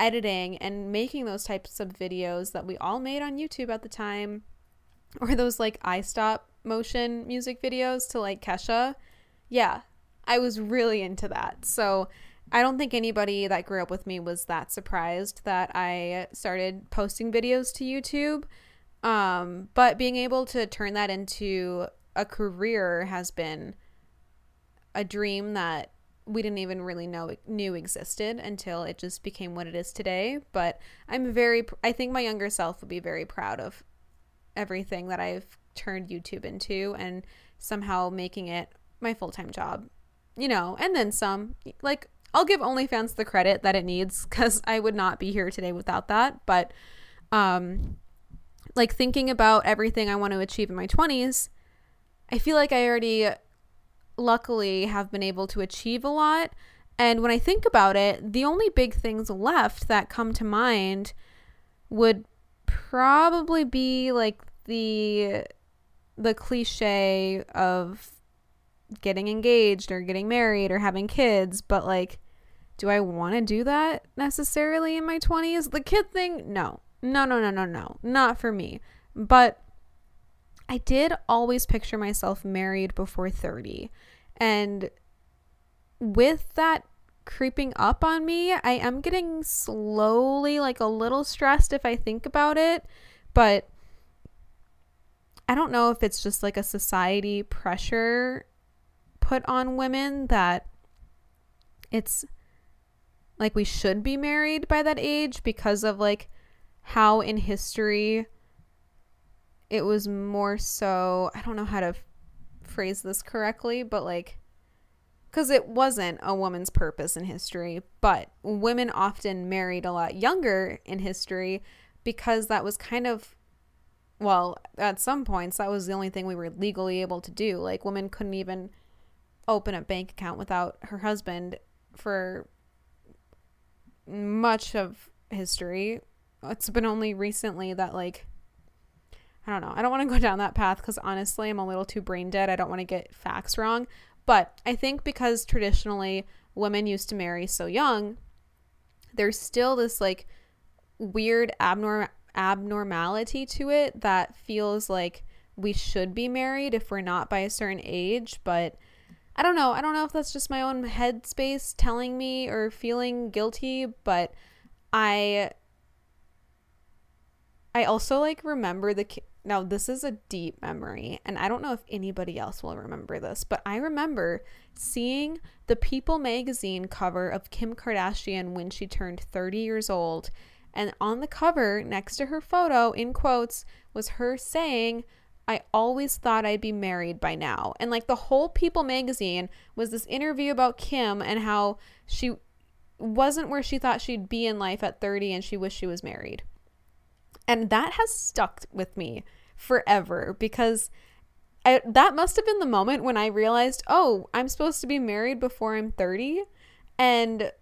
[SPEAKER 1] editing and making those types of videos that we all made on youtube at the time or those like i stop motion music videos to like kesha. Yeah i was really into that. So i don't think anybody that grew up with me was that surprised that i started posting videos to youtube. Um, but being able to turn that into a career has been a dream that we didn't even really know knew existed until it just became what it is today. But I'm very, I think my younger self would be very proud of everything that I've turned YouTube into and somehow making it my full time job, you know, and then some. Like, I'll give OnlyFans the credit that it needs because I would not be here today without that. But um, like thinking about everything I want to achieve in my 20s, I feel like I already luckily have been able to achieve a lot. And when I think about it, the only big things left that come to mind would probably be like the the cliche of getting engaged or getting married or having kids, but like do I want to do that necessarily in my 20s? The kid thing? No. No, no, no, no, no. Not for me. But I did always picture myself married before 30. And with that creeping up on me, I am getting slowly like a little stressed if I think about it. But I don't know if it's just like a society pressure put on women that it's like we should be married by that age because of like how in history it was more so I don't know how to phrase this correctly, but like because it wasn't a woman's purpose in history, but women often married a lot younger in history because that was kind of well, at some points that was the only thing we were legally able to do. Like women couldn't even open a bank account without her husband for much of history. It's been only recently that like I don't know. I don't want to go down that path cuz honestly, I'm a little too brain dead. I don't want to get facts wrong, but I think because traditionally women used to marry so young, there's still this like weird abnorm abnormality to it that feels like we should be married if we're not by a certain age, but I don't know. I don't know if that's just my own headspace telling me or feeling guilty, but I I also like remember the now this is a deep memory and I don't know if anybody else will remember this, but I remember seeing the People magazine cover of Kim Kardashian when she turned 30 years old and on the cover next to her photo in quotes was her saying I always thought I'd be married by now. And like the whole People magazine was this interview about Kim and how she wasn't where she thought she'd be in life at 30 and she wished she was married. And that has stuck with me forever because I, that must have been the moment when I realized, oh, I'm supposed to be married before I'm 30. And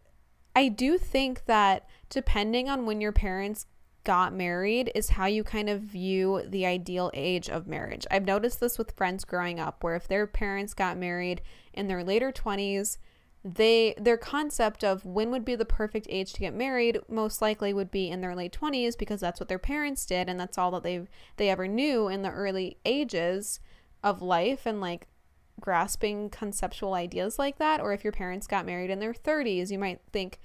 [SPEAKER 1] I do think that depending on when your parents got married is how you kind of view the ideal age of marriage. I've noticed this with friends growing up where if their parents got married in their later 20s, they their concept of when would be the perfect age to get married most likely would be in their late 20s because that's what their parents did and that's all that they they ever knew in the early ages of life and like grasping conceptual ideas like that or if your parents got married in their 30s you might think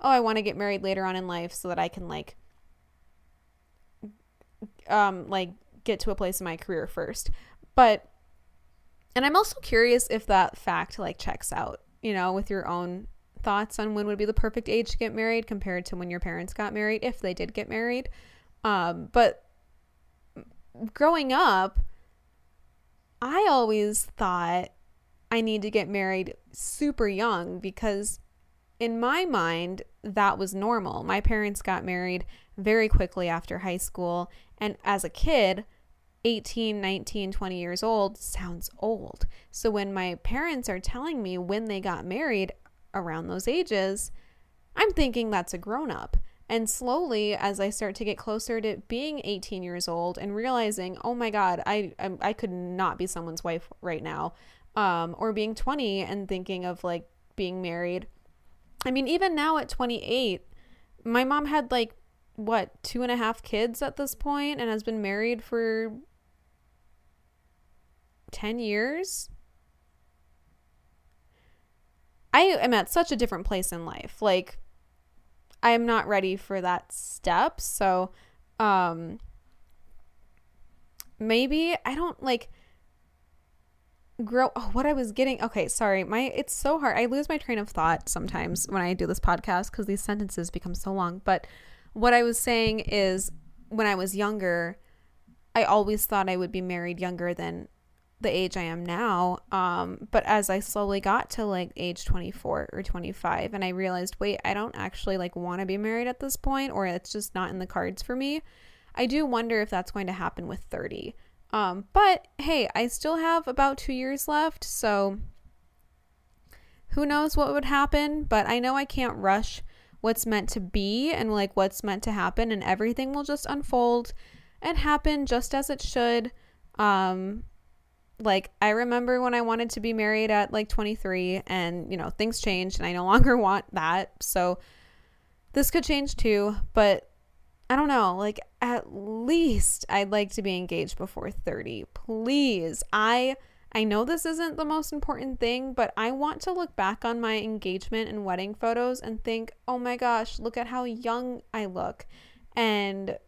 [SPEAKER 1] oh I want to get married later on in life so that I can like um like get to a place in my career first. But and I'm also curious if that fact like checks out, you know, with your own thoughts on when would be the perfect age to get married compared to when your parents got married if they did get married. Um but growing up I always thought I need to get married super young because in my mind that was normal. My parents got married very quickly after high school and as a kid, 18, 19, 20 years old sounds old. So when my parents are telling me when they got married around those ages, I'm thinking that's a grown up. And slowly, as I start to get closer to being 18 years old and realizing, oh my God, I, I, I could not be someone's wife right now, um, or being 20 and thinking of like being married. I mean, even now at 28, my mom had like what two and a half kids at this point and has been married for 10 years. I am at such a different place in life. Like i am not ready for that step. So um maybe i don't like grow oh, what i was getting okay sorry my it's so hard. I lose my train of thought sometimes when i do this podcast because these sentences become so long. But what I was saying is when I was younger, I always thought I would be married younger than the age I am now. Um, but as I slowly got to like age 24 or 25 and I realized, wait, I don't actually like want to be married at this point or it's just not in the cards for me. I do wonder if that's going to happen with 30. Um, but hey, I still have about 2 years left, so who knows what would happen, but I know I can't rush what's meant to be and like what's meant to happen and everything will just unfold and happen just as it should. Um like I remember when I wanted to be married at like 23 and you know things changed and I no longer want that. So this could change too, but I don't know, like at least I'd like to be engaged before 30. Please. I I know this isn't the most important thing, but I want to look back on my engagement and wedding photos and think, "Oh my gosh, look at how young I look." And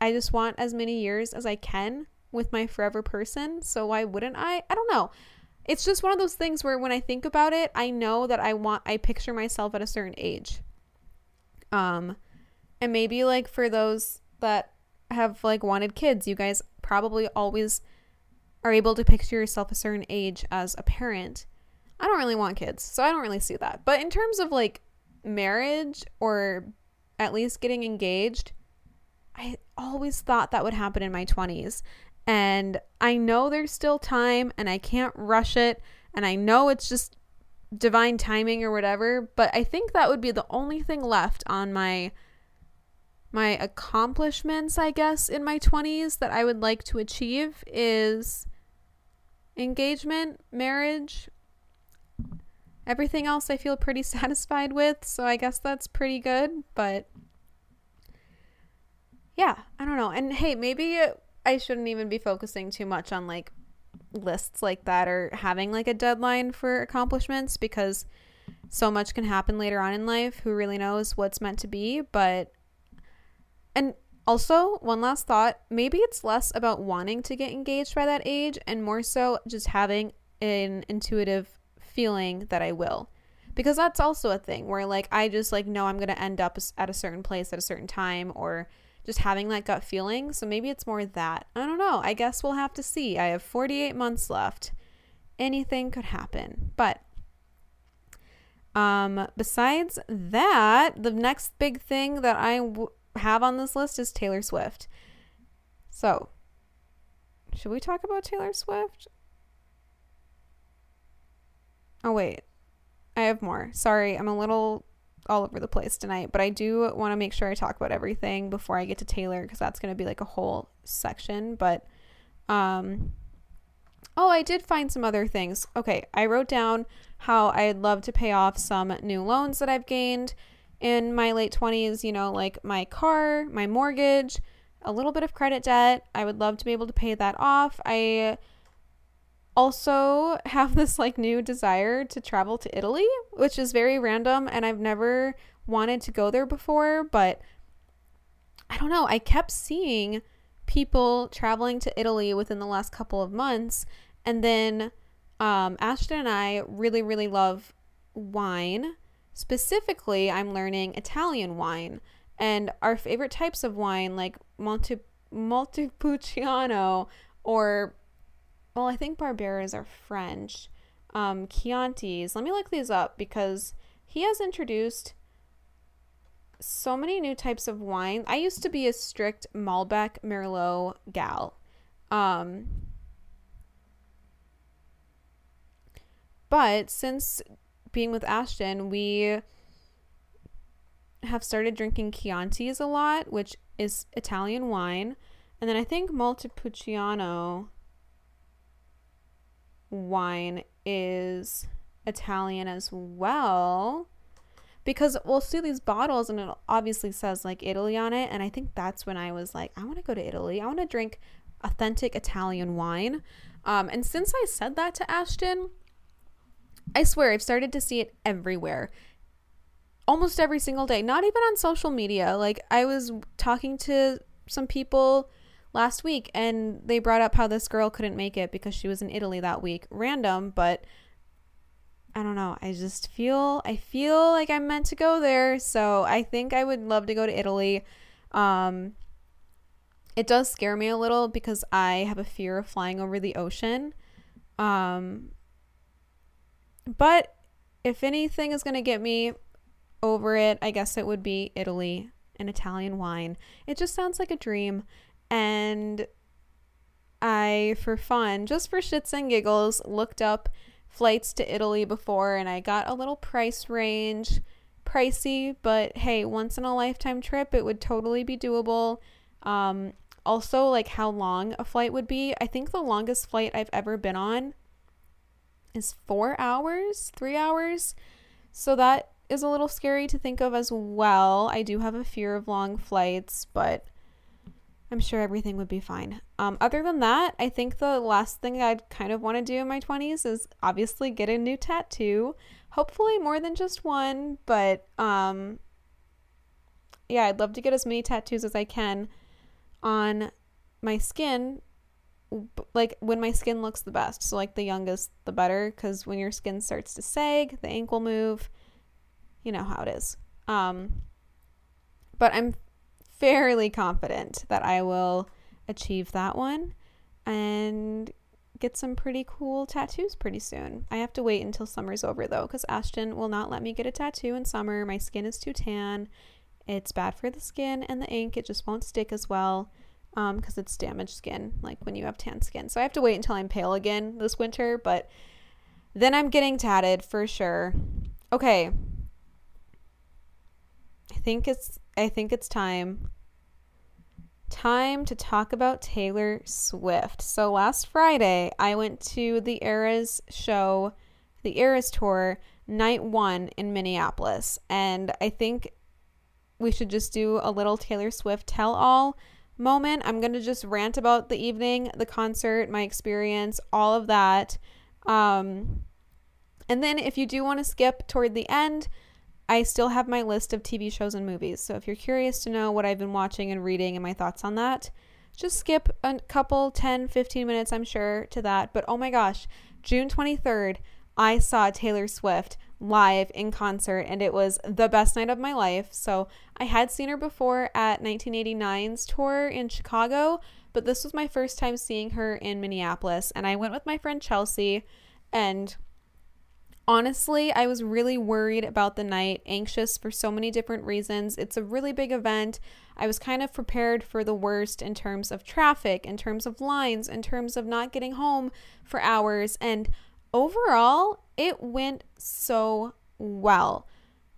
[SPEAKER 1] I just want as many years as I can with my forever person. So why wouldn't I? I don't know. It's just one of those things where when I think about it, I know that I want I picture myself at a certain age. Um and maybe like for those that have like wanted kids, you guys probably always are able to picture yourself a certain age as a parent. I don't really want kids, so I don't really see that. But in terms of like marriage or at least getting engaged, I always thought that would happen in my 20s. And I know there's still time and I can't rush it. And I know it's just divine timing or whatever. But I think that would be the only thing left on my my accomplishments, I guess, in my 20s that I would like to achieve is engagement, marriage. Everything else I feel pretty satisfied with, so I guess that's pretty good, but yeah, I don't know. And hey, maybe I shouldn't even be focusing too much on like lists like that or having like a deadline for accomplishments because so much can happen later on in life. Who really knows what's meant to be? But, and also, one last thought maybe it's less about wanting to get engaged by that age and more so just having an intuitive feeling that I will. Because that's also a thing where, like, I just like know I'm going to end up at a certain place at a certain time or just having that gut feeling. So maybe it's more that. I don't know. I guess we'll have to see. I have 48 months left. Anything could happen. But um besides that, the next big thing that I w- have on this list is Taylor Swift. So, should we talk about Taylor Swift? Oh wait. I have more. Sorry, I'm a little all over the place tonight, but I do want to make sure I talk about everything before I get to Taylor because that's going to be like a whole section. But, um, oh, I did find some other things. Okay, I wrote down how I'd love to pay off some new loans that I've gained in my late 20s, you know, like my car, my mortgage, a little bit of credit debt. I would love to be able to pay that off. I also have this like new desire to travel to Italy, which is very random and I've never wanted to go there before, but I don't know, I kept seeing people traveling to Italy within the last couple of months and then um, Ashton and I really really love wine. Specifically, I'm learning Italian wine and our favorite types of wine like Monte Montepulciano or well, I think Barberas are French. Um, Chiantis. Let me look these up because he has introduced so many new types of wine. I used to be a strict Malbec Merlot gal. Um, but since being with Ashton, we have started drinking Chiantis a lot, which is Italian wine. And then I think Montepulciano wine is Italian as well. Because we'll see these bottles and it obviously says like Italy on it. And I think that's when I was like, I want to go to Italy. I want to drink authentic Italian wine. Um, and since I said that to Ashton, I swear I've started to see it everywhere. Almost every single day, not even on social media. Like I was talking to some people last week and they brought up how this girl couldn't make it because she was in Italy that week. Random, but I don't know. I just feel I feel like I'm meant to go there. So I think I would love to go to Italy. Um it does scare me a little because I have a fear of flying over the ocean. Um, but if anything is going to get me over it, I guess it would be Italy and Italian wine. It just sounds like a dream. And I, for fun, just for shits and giggles, looked up flights to Italy before and I got a little price range. Pricey, but hey, once in a lifetime trip, it would totally be doable. Um, also, like how long a flight would be. I think the longest flight I've ever been on is four hours, three hours. So that is a little scary to think of as well. I do have a fear of long flights, but I'm sure everything would be fine. Um, other than that, I think the last thing I'd kind of want to do in my 20s is obviously get a new tattoo. Hopefully, more than just one, but um, yeah, I'd love to get as many tattoos as I can on my skin. Like when my skin looks the best. So, like the youngest, the better, because when your skin starts to sag, the ink will move, you know how it is. Um, but I'm fairly confident that I will achieve that one and get some pretty cool tattoos pretty soon. I have to wait until summer's over though, because Ashton will not let me get a tattoo in summer. My skin is too tan. It's bad for the skin and the ink. It just won't stick as well because um, it's damaged skin, like when you have tan skin. So I have to wait until I'm pale again this winter, but then I'm getting tatted for sure. Okay. I think it's I think it's time time to talk about Taylor Swift. So last Friday, I went to the Eras show, the Eras tour, night one in Minneapolis. And I think we should just do a little Taylor Swift tell all moment. I'm going to just rant about the evening, the concert, my experience, all of that. Um, and then if you do want to skip toward the end, I still have my list of TV shows and movies. So if you're curious to know what I've been watching and reading and my thoughts on that, just skip a couple 10, 15 minutes, I'm sure, to that. But oh my gosh, June 23rd, I saw Taylor Swift live in concert and it was the best night of my life. So I had seen her before at 1989's tour in Chicago, but this was my first time seeing her in Minneapolis. And I went with my friend Chelsea and honestly, I was really worried about the night, anxious for so many different reasons. It's a really big event. I was kind of prepared for the worst in terms of traffic, in terms of lines, in terms of not getting home for hours. And overall, it went so well.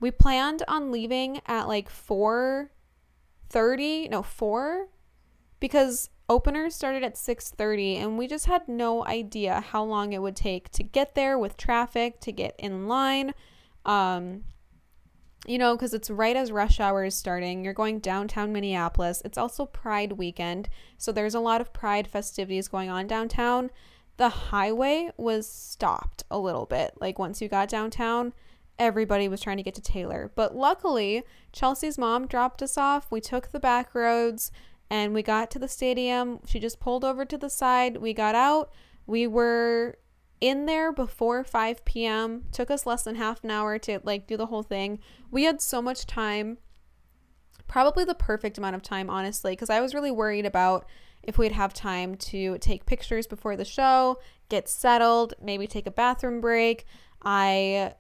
[SPEAKER 1] We planned on leaving at like 4:30, no, 4 because openers started at 6:30 and we just had no idea how long it would take to get there with traffic to get in line. Um you know cuz it's right as rush hour is starting. You're going downtown Minneapolis. It's also pride weekend so there's a lot of pride festivities going on downtown. The highway was stopped a little bit. Like once you got downtown everybody was trying to get to Taylor. But luckily Chelsea's mom dropped us off. We took the back roads and we got to the stadium. She just pulled over to the side. We got out. We were in there before 5 p.m. Took us less than half an hour to like do the whole thing. We had so much time. Probably the perfect amount of time, honestly, because I was really worried about if we'd have time to take pictures before the show, get settled, maybe take a bathroom break. I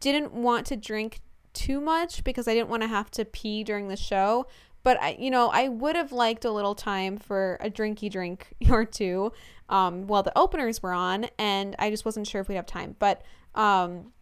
[SPEAKER 1] didn't want to drink too much because I didn't want to have to pee during the show. But I, you know, I would have liked a little time for a drinky drink or two um, while the openers were on, and I just wasn't sure if we'd have time. But um,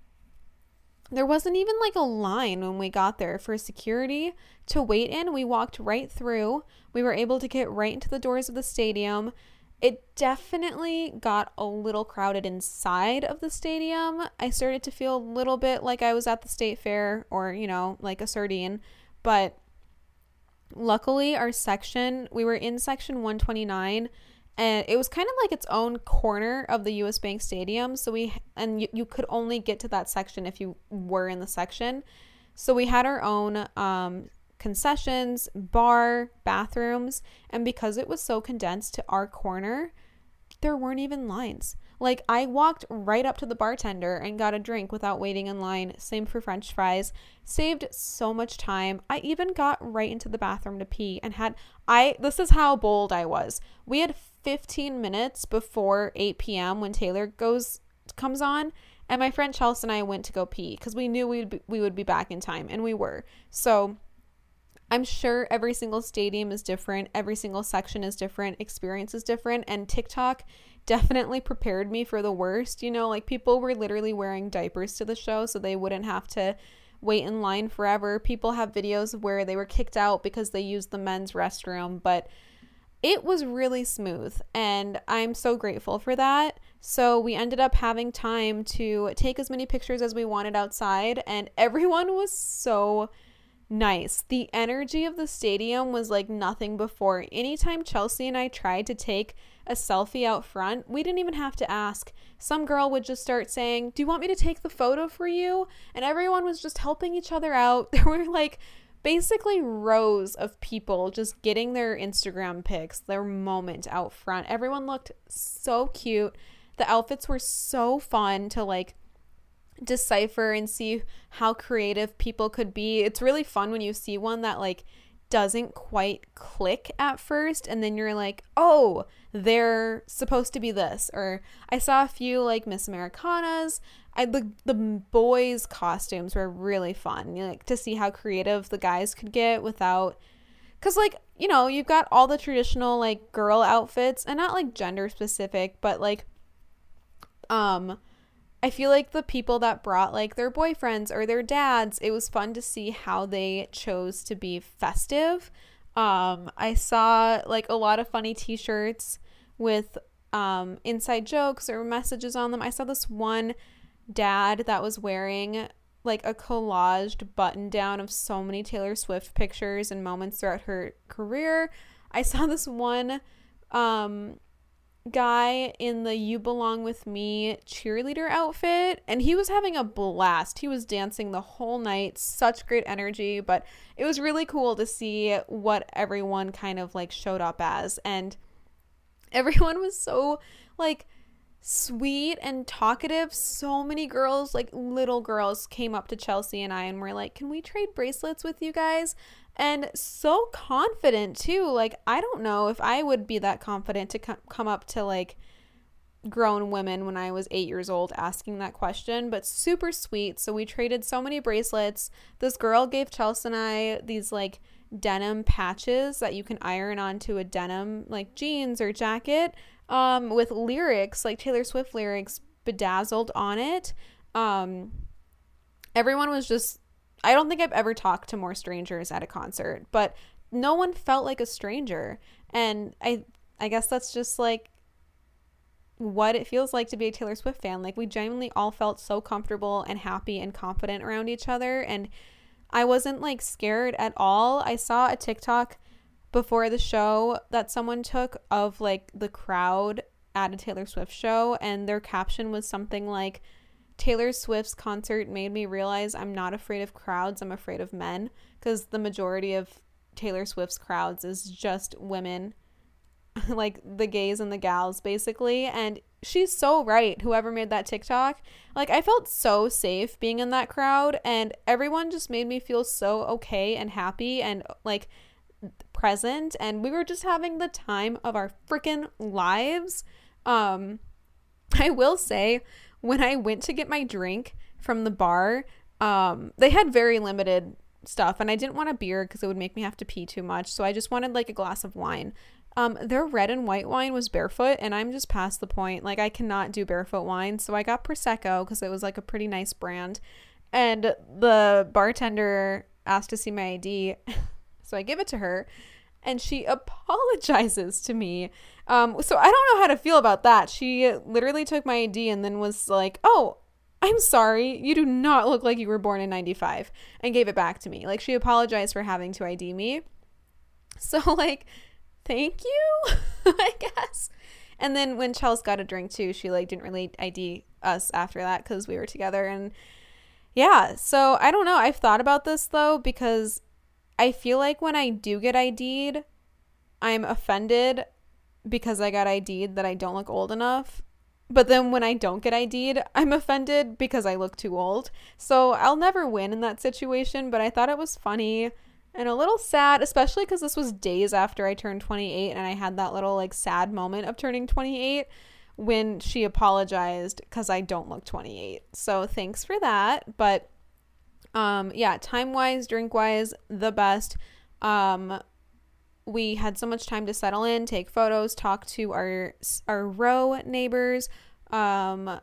[SPEAKER 1] there wasn't even like a line when we got there for security to wait in. We walked right through. We were able to get right into the doors of the stadium. It definitely got a little crowded inside of the stadium. I started to feel a little bit like I was at the state fair or, you know, like a sardine. But Luckily, our section, we were in section 129 and it was kind of like its own corner of the US Bank Stadium. So we, and you, you could only get to that section if you were in the section. So we had our own um, concessions, bar, bathrooms, and because it was so condensed to our corner, there weren't even lines. Like, I walked right up to the bartender and got a drink without waiting in line. Same for french fries. Saved so much time. I even got right into the bathroom to pee and had, I, this is how bold I was. We had 15 minutes before 8 p.m. when Taylor goes, comes on. And my friend Chelsea and I went to go pee because we knew we'd be, we would be back in time, and we were. So I'm sure every single stadium is different, every single section is different, experience is different, and TikTok definitely prepared me for the worst. You know, like people were literally wearing diapers to the show so they wouldn't have to wait in line forever. People have videos where they were kicked out because they used the men's restroom, but it was really smooth and I'm so grateful for that. So we ended up having time to take as many pictures as we wanted outside and everyone was so nice. The energy of the stadium was like nothing before. Anytime Chelsea and I tried to take a selfie out front, we didn't even have to ask. Some girl would just start saying, Do you want me to take the photo for you? And everyone was just helping each other out. There were like basically rows of people just getting their Instagram pics, their moment out front. Everyone looked so cute. The outfits were so fun to like decipher and see how creative people could be. It's really fun when you see one that like doesn't quite click at first and then you're like, "Oh, they're supposed to be this." Or I saw a few like Miss Americanas. I the the boys costumes were really fun. Like to see how creative the guys could get without cuz like, you know, you've got all the traditional like girl outfits and not like gender specific, but like um I feel like the people that brought like their boyfriends or their dads, it was fun to see how they chose to be festive. Um, I saw like a lot of funny t-shirts with um, inside jokes or messages on them. I saw this one dad that was wearing like a collaged button down of so many Taylor Swift pictures and moments throughout her career. I saw this one um guy in the You Belong With Me cheerleader outfit, and he was having a blast. He was dancing the whole night, such great energy, but it was really cool to see what everyone kind of like showed up as. And everyone was so like sweet and talkative. So many girls, like little girls, came up to Chelsea and I and were like, Can we trade bracelets with you guys? and so confident too. Like, I don't know if I would be that confident to come up to like grown women when I was eight years old asking that question, but super sweet. So we traded so many bracelets. This girl gave Chelsea and I these like denim patches that you can iron onto a denim like jeans or jacket um, with lyrics like Taylor Swift lyrics bedazzled on it. Um, everyone was just I don't think I've ever talked to more strangers at a concert, but no one felt like a stranger. And I I guess that's just like what it feels like to be a Taylor Swift fan. Like we genuinely all felt so comfortable and happy and confident around each other and I wasn't like scared at all. I saw a TikTok before the show that someone took of like the crowd at a Taylor Swift show and their caption was something like Taylor Swift's concert made me realize I'm not afraid of crowds, I'm afraid of men because the majority of Taylor Swift's crowds is just women, like the gays and the gals, basically. And she's so right, whoever made that TikTok. Like, I felt so safe being in that crowd, and everyone just made me feel so okay and happy and like present. And we were just having the time of our freaking lives. Um, I will say, when I went to get my drink from the bar, um, they had very limited stuff, and I didn't want a beer because it would make me have to pee too much. So I just wanted like a glass of wine. Um, their red and white wine was barefoot, and I'm just past the point. Like I cannot do barefoot wine, so I got prosecco because it was like a pretty nice brand. And the bartender asked to see my ID, so I give it to her, and she apologizes to me um, so I don't know how to feel about that. She literally took my ID and then was like, "Oh, I'm sorry, you do not look like you were born in 95," and gave it back to me. Like she apologized for having to ID me. So like, thank you, I guess. And then when Chels got a drink too, she like didn't really ID us after that because we were together and yeah. So I don't know. I've thought about this though because I feel like when I do get ID'd, I'm offended because I got ID'd that I don't look old enough. but then when I don't get ID'd, I'm offended because I look too old. So I'll never win in that situation, but I thought it was funny and a little sad, especially because this was days after I turned 28 and I had that little like sad moment of turning 28 when she apologized because I don't look 28. So thanks for that. But um, yeah, time wise, drink wise, the best. Um, we had so much time to settle in, take photos, talk to our our row neighbors. Um,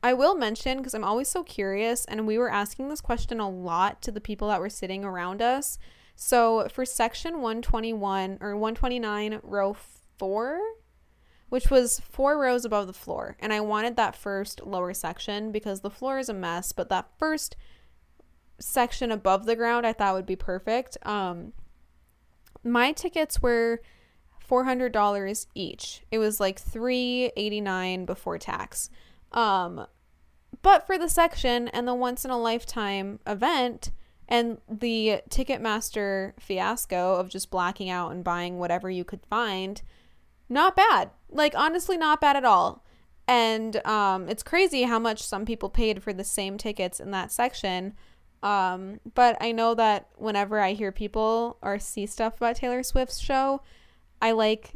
[SPEAKER 1] I will mention because I'm always so curious, and we were asking this question a lot to the people that were sitting around us. So for section 121 or 129, row four, which was four rows above the floor, and I wanted that first lower section because the floor is a mess, but that first section above the ground I thought would be perfect. Um, my tickets were $400 each. It was like 389 before tax. Um but for the section and the once in a lifetime event and the Ticketmaster fiasco of just blacking out and buying whatever you could find, not bad. Like honestly not bad at all. And um it's crazy how much some people paid for the same tickets in that section. Um, but I know that whenever I hear people or see stuff about Taylor Swift's show, I like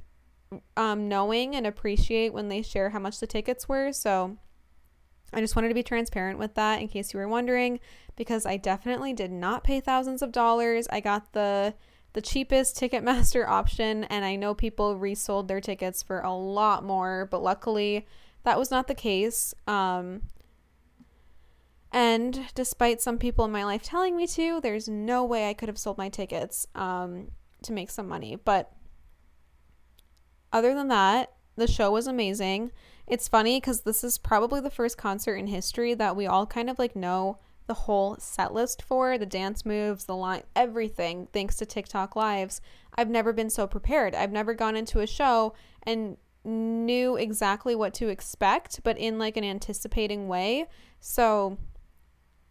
[SPEAKER 1] um, knowing and appreciate when they share how much the tickets were. So I just wanted to be transparent with that in case you were wondering, because I definitely did not pay thousands of dollars. I got the the cheapest Ticketmaster option, and I know people resold their tickets for a lot more, but luckily that was not the case. Um, and despite some people in my life telling me to, there's no way I could have sold my tickets um, to make some money. But other than that, the show was amazing. It's funny because this is probably the first concert in history that we all kind of like know the whole set list for the dance moves, the line, everything, thanks to TikTok lives. I've never been so prepared. I've never gone into a show and knew exactly what to expect, but in like an anticipating way. So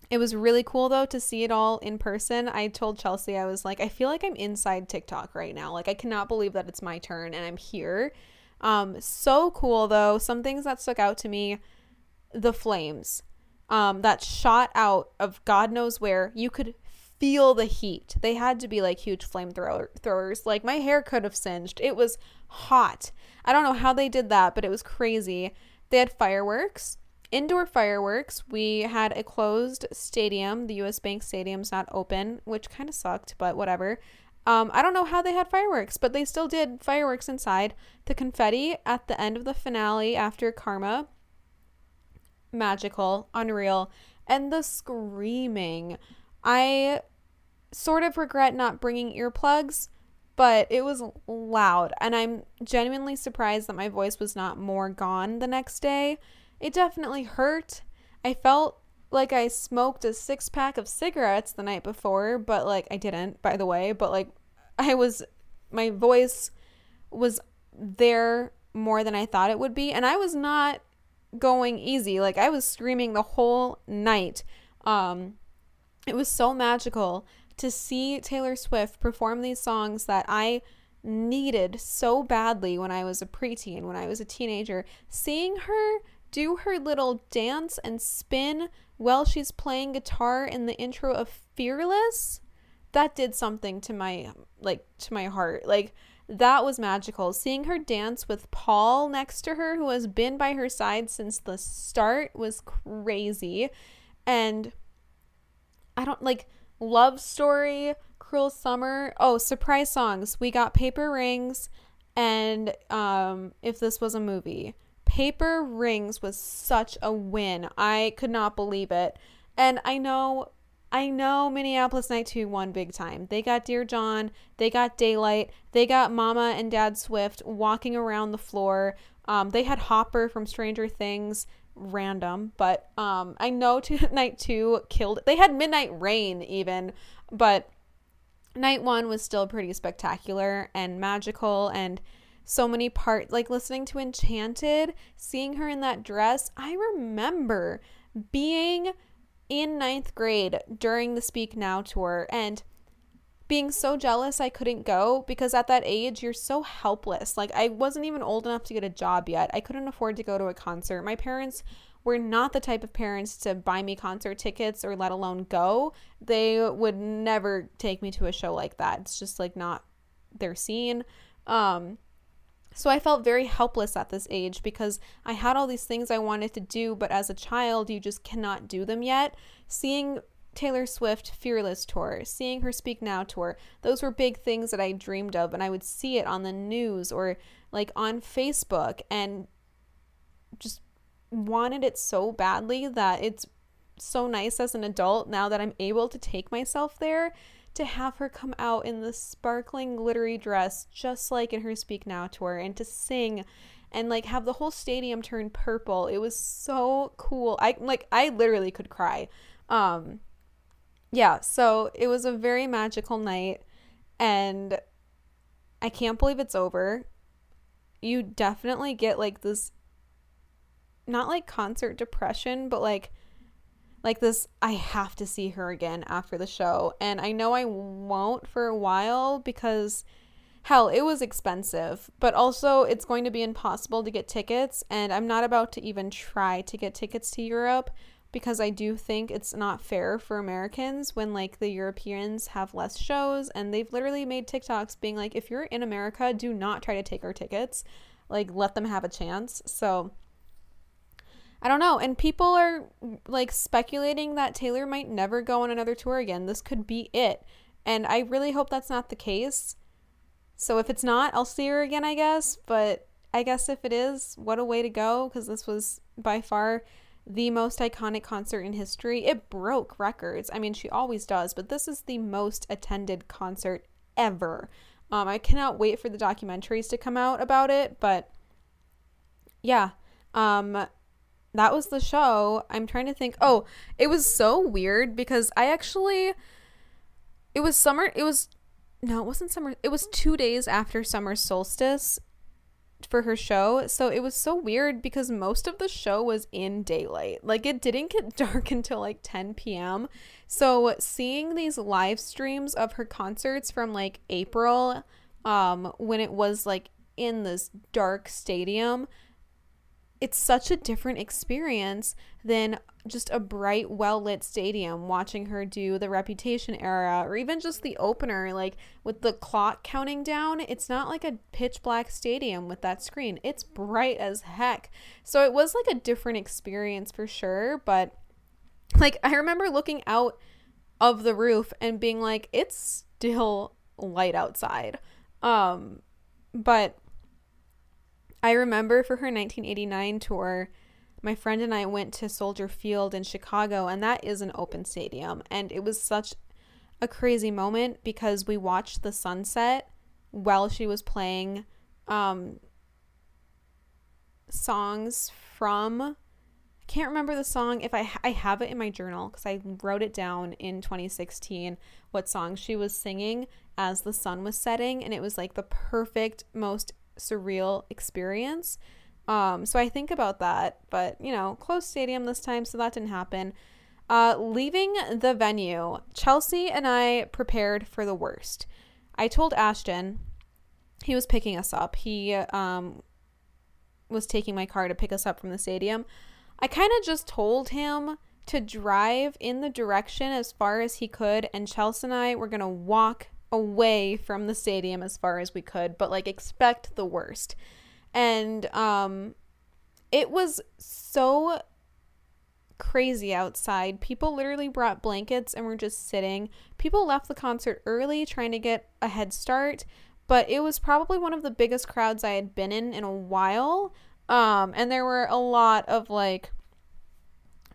[SPEAKER 1] it was really cool though to see it all in person. I told Chelsea, I was like, I feel like I'm inside TikTok right now. Like, I cannot believe that it's my turn and I'm here. Um, so cool though. Some things that stuck out to me the flames um, that shot out of God knows where. You could feel the heat. They had to be like huge flamethrowers. Like, my hair could have singed. It was hot. I don't know how they did that, but it was crazy. They had fireworks indoor fireworks. We had a closed stadium. The US Bank Stadium's not open, which kind of sucked, but whatever. Um, I don't know how they had fireworks, but they still did fireworks inside. The confetti at the end of the finale after Karma, magical, unreal. And the screaming. I sort of regret not bringing earplugs, but it was loud. And I'm genuinely surprised that my voice was not more gone the next day it definitely hurt. I felt like I smoked a six pack of cigarettes the night before, but like I didn't, by the way, but like I was, my voice was there more than I thought it would be. And I was not going easy. Like I was screaming the whole night. Um, it was so magical to see Taylor Swift perform these songs that I needed so badly when I was a preteen, when I was a teenager. Seeing her do her little dance and spin while she's playing guitar in the intro of Fearless, that did something to my like to my heart. Like that was magical. Seeing her dance with Paul next to her who has been by her side since the start was crazy. And I don't like love story, cruel summer. Oh, surprise songs. We got paper rings and um if this was a movie Paper Rings was such a win. I could not believe it. And I know I know Minneapolis Night 2 won big time. They got Dear John, they got Daylight, they got Mama and Dad Swift walking around the floor. Um, they had Hopper from Stranger Things, random, but um, I know Night 2 killed. They had Midnight Rain even, but Night 1 was still pretty spectacular and magical and so many parts like listening to enchanted seeing her in that dress i remember being in ninth grade during the speak now tour and being so jealous I couldn't go because at that age you're so helpless. Like I wasn't even old enough to get a job yet. I couldn't afford to go to a concert. My parents were not the type of parents to buy me concert tickets or let alone go. They would never take me to a show like that. It's just like not their scene. Um so I felt very helpless at this age because I had all these things I wanted to do, but as a child, you just cannot do them yet. Seeing Taylor Swift Fearless tour, seeing her Speak Now tour. Those were big things that I dreamed of, and I would see it on the news or like on Facebook and just wanted it so badly that it's so nice as an adult now that I'm able to take myself there to have her come out in the sparkling glittery dress just like in her Speak Now tour and to sing and like have the whole stadium turn purple. It was so cool. I like I literally could cry. Um yeah, so it was a very magical night and I can't believe it's over. You definitely get like this not like concert depression, but like like this I have to see her again after the show. And I know I won't for a while because hell, it was expensive, but also it's going to be impossible to get tickets and I'm not about to even try to get tickets to Europe because I do think it's not fair for Americans when like the Europeans have less shows and they've literally made TikToks being like if you're in America, do not try to take our tickets. Like let them have a chance. So I don't know. And people are like speculating that Taylor might never go on another tour again. This could be it. And I really hope that's not the case. So if it's not, I'll see her again, I guess. But I guess if it is, what a way to go because this was by far the most iconic concert in history. It broke records. I mean, she always does, but this is the most attended concert ever. Um, I cannot wait for the documentaries to come out about it, but yeah. Um, that was the show. I'm trying to think. Oh, it was so weird because I actually it was summer it was no, it wasn't summer. It was 2 days after summer solstice for her show. So it was so weird because most of the show was in daylight. Like it didn't get dark until like 10 p.m. So seeing these live streams of her concerts from like April um when it was like in this dark stadium it's such a different experience than just a bright, well lit stadium watching her do the Reputation era or even just the opener, like with the clock counting down. It's not like a pitch black stadium with that screen, it's bright as heck. So it was like a different experience for sure. But like, I remember looking out of the roof and being like, it's still light outside. Um, but I remember for her 1989 tour, my friend and I went to Soldier Field in Chicago, and that is an open stadium. And it was such a crazy moment because we watched the sunset while she was playing um, songs from. I can't remember the song if I I have it in my journal because I wrote it down in 2016 what song she was singing as the sun was setting and it was like the perfect most surreal experience. Um, so I think about that, but you know, closed stadium this time, so that didn't happen. Uh, leaving the venue, Chelsea and I prepared for the worst. I told Ashton, he was picking us up. He um, was taking my car to pick us up from the stadium. I kind of just told him to drive in the direction as far as he could, and Chelsea and I were going to walk away from the stadium as far as we could, but like expect the worst. And um it was so crazy outside. People literally brought blankets and were just sitting. People left the concert early trying to get a head start, but it was probably one of the biggest crowds I had been in in a while. Um and there were a lot of like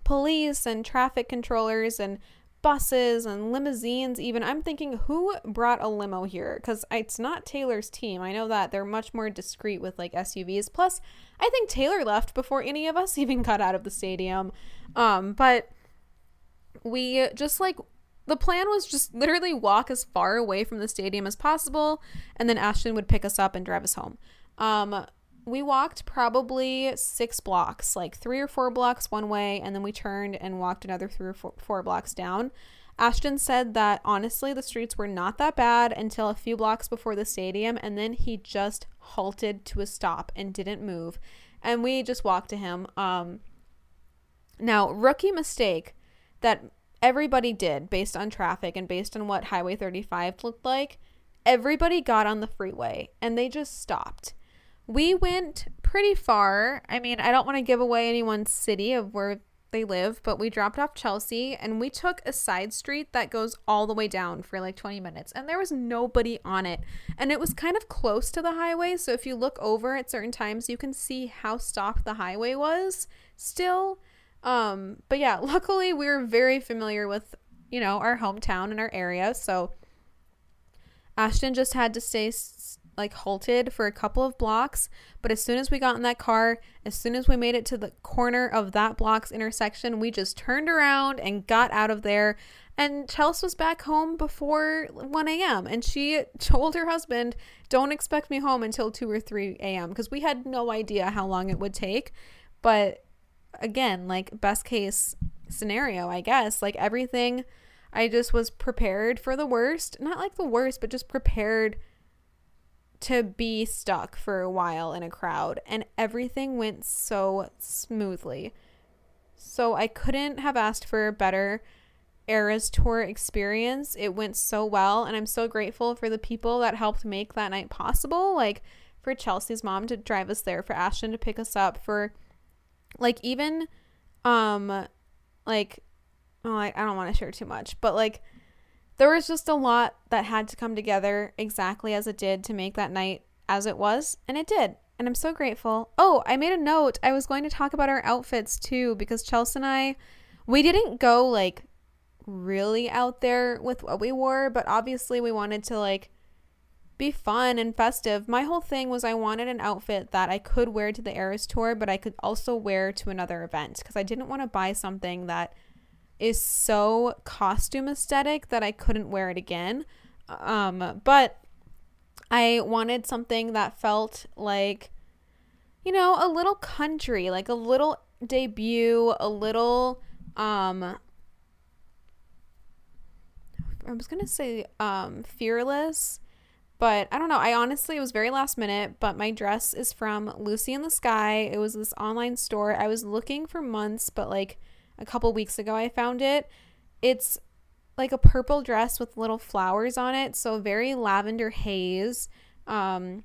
[SPEAKER 1] police and traffic controllers and buses and limousines even. I'm thinking who brought a limo here? Because it's not taylor's team. I know that they're much more discreet with like suvs plus i think taylor left before any of us even got out of the stadium. Um but we just like the plan was just literally walk as far away from the stadium as possible and then ashton would pick us up and drive us home. Um we walked probably six blocks, like three or four blocks one way, and then we turned and walked another three or four, four blocks down. Ashton said that honestly, the streets were not that bad until a few blocks before the stadium, and then he just halted to a stop and didn't move. And we just walked to him. Um, now, rookie mistake that everybody did based on traffic and based on what Highway 35 looked like. Everybody got on the freeway and they just stopped. We went pretty far. I mean, I don't want to give away anyone's city of where they live, but we dropped off Chelsea and we took a side street that goes all the way down for like 20 minutes and there was nobody on it. And it was kind of close to the highway, so if you look over at certain times, you can see how stopped the highway was still. Um, but yeah, luckily we were very familiar with, you know, our hometown and our area, so Ashton just had to stay like halted for a couple of blocks, but as soon as we got in that car, as soon as we made it to the corner of that block's intersection, we just turned around and got out of there. And Chelsea was back home before 1 a.m. And she told her husband, Don't expect me home until 2 or 3 a.m. because we had no idea how long it would take. But again, like, best case scenario, I guess, like everything, I just was prepared for the worst. Not like the worst, but just prepared to be stuck for a while in a crowd, and everything went so smoothly. So I couldn't have asked for a better Eras Tour experience. It went so well, and I'm so grateful for the people that helped make that night possible. Like for Chelsea's mom to drive us there, for Ashton to pick us up, for like even um like oh I, I don't want to share too much, but like there was just a lot that had to come together exactly as it did to make that night as it was, and it did. And I'm so grateful. Oh, I made a note. I was going to talk about our outfits too because Chelsea and I, we didn't go like really out there with what we wore, but obviously we wanted to like be fun and festive. My whole thing was I wanted an outfit that I could wear to the Eras tour, but I could also wear to another event because I didn't want to buy something that is so costume aesthetic that I couldn't wear it again. Um, but I wanted something that felt like, you know, a little country, like a little debut, a little, um, I was gonna say, um, fearless, but I don't know. I honestly, it was very last minute, but my dress is from Lucy in the Sky. It was this online store. I was looking for months, but like, a couple weeks ago I found it. It's like a purple dress with little flowers on it, so very lavender haze. Um,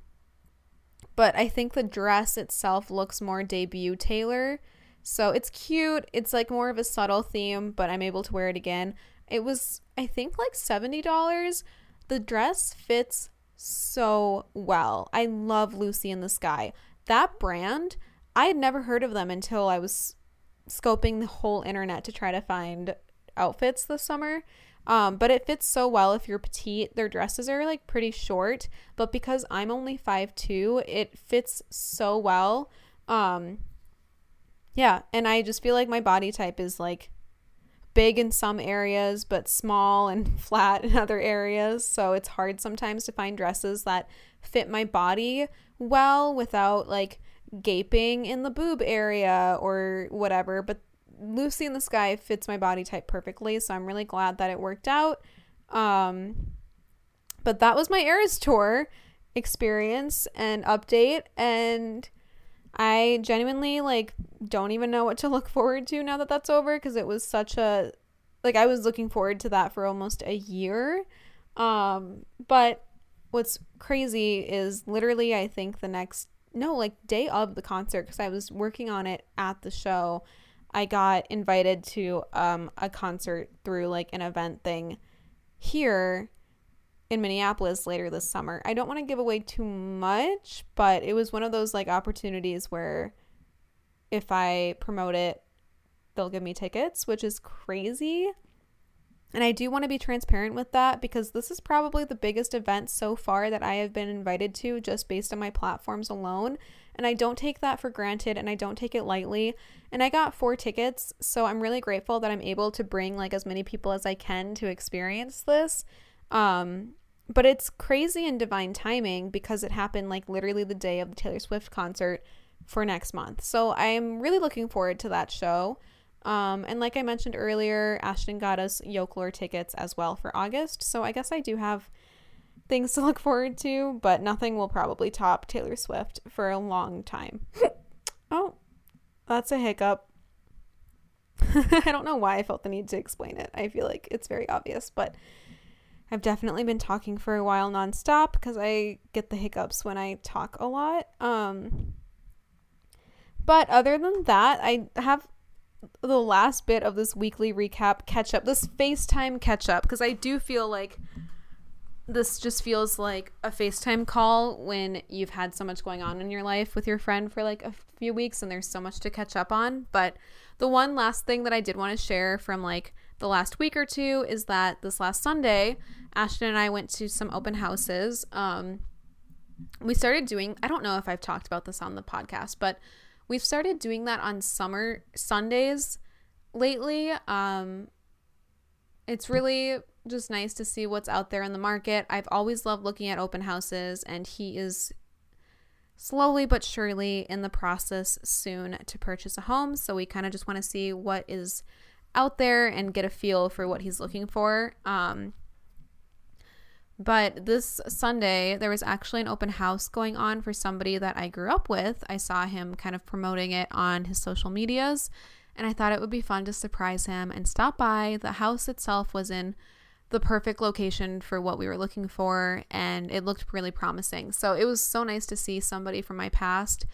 [SPEAKER 1] but I think the dress itself looks more debut Taylor. So it's cute. It's like more of a subtle theme, but I'm able to wear it again. It was, I think, like $70. The dress fits so well. I love Lucy in the Sky. That brand, I had never heard of them until I was scoping the whole internet to try to find outfits this summer. Um, but it fits so well if you're petite. Their dresses are like pretty short, but because I'm only 5'2, it fits so well. Um, yeah, and I just feel like my body type is like big in some areas, but small and flat in other areas. So it's hard sometimes to find dresses that fit my body well without like gaping in the boob area or whatever. But Lucy in the Sky fits my body type perfectly, so I'm really glad that it worked out. Um, but that was my Eras tour experience and update, and I genuinely like don't even know what to look forward to now that that's over because it was such a like I was looking forward to that for almost a year. Um, but what's crazy is literally I think the next no, like day of the concert because I was working on it at the show. I got invited to um, a concert through like an event thing here in Minneapolis later this summer. I don't want to give away too much, but it was one of those like opportunities where if I promote it, they'll give me tickets, which is crazy. And I do want to be transparent with that because this is probably the biggest event so far that I have been invited to just based on my platforms alone. And I don't take that for granted and I don't take it lightly. And I got four tickets, so I'm really grateful that I'm able to bring like as many people as I can to experience this. Um, but it's crazy and divine timing because it happened like literally the day of the Taylor Swift concert for next month. So I'm really looking forward to that show. Um, and like I mentioned earlier, Ashton got us Yoke Lore tickets as well for August. So I guess I do have things to look forward to, but nothing will probably top Taylor Swift for a long time. oh, that's a hiccup. I don't know why I felt the need to explain it. I feel like it's very obvious, but I've definitely been talking for a while nonstop because I get the hiccups when I talk a lot. Um, but other than that, I have the last bit of this weekly recap catch up, this FaceTime catch up, because I do feel like this just feels like a FaceTime call when you've had so much going on in your life with your friend for like a few weeks and there's so much to catch up on. But the one last thing that I did want to share from like the last week or two is that this last Sunday, Ashton and I went to some open houses. Um, we started doing, I don't know if I've talked about this on the podcast, but we've started doing that on summer Sundays lately. Um, it's really just nice to see what's out there in the market. I've always loved looking at open houses, and he is slowly but surely in the process soon to purchase a home. So we kind of just want to see what is out there and get a feel for what he's looking for. Um, but this Sunday, there was actually an open house going on for somebody that I grew up with. I saw him kind of promoting it on his social medias, and I thought it would be fun to surprise him and stop by. The house itself was in the perfect location for what we were looking for and it looked really promising. So it was so nice to see somebody from my past.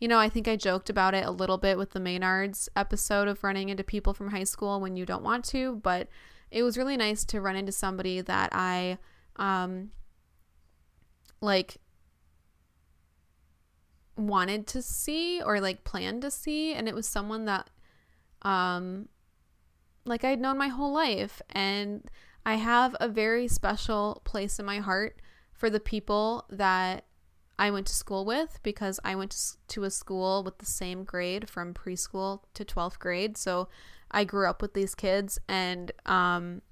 [SPEAKER 1] You know, I think I joked about it a little bit with the Maynards episode of running into people from high school when you don't want to, but it was really nice to run into somebody that I um like wanted to see or like planned to see and it was someone that um like I'd known my whole life and I have a very special place in my heart for the people that I went to school with because I went to a school with the same grade from preschool to 12th grade. So I grew up with these kids and um,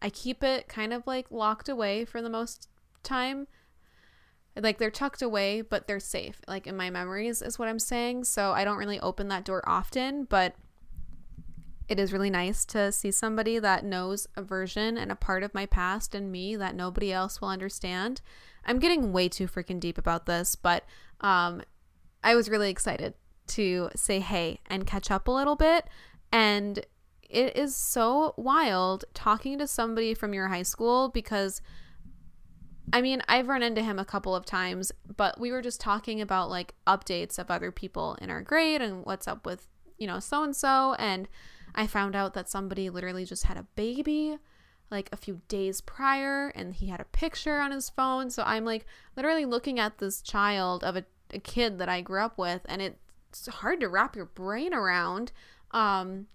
[SPEAKER 1] I keep it kind of like locked away for the most time. Like they're tucked away, but they're safe, like in my memories, is what I'm saying. So I don't really open that door often, but it is really nice to see somebody that knows a version and a part of my past and me that nobody else will understand. I'm getting way too freaking deep about this, but um, I was really excited to say hey and catch up a little bit. And it is so wild talking to somebody from your high school because I mean, I've run into him a couple of times, but we were just talking about like updates of other people in our grade and what's up with, you know, so and so. And I found out that somebody literally just had a baby like a few days prior and he had a picture on his phone. So I'm like literally looking at this child of a, a kid that I grew up with and it's hard to wrap your brain around. Um,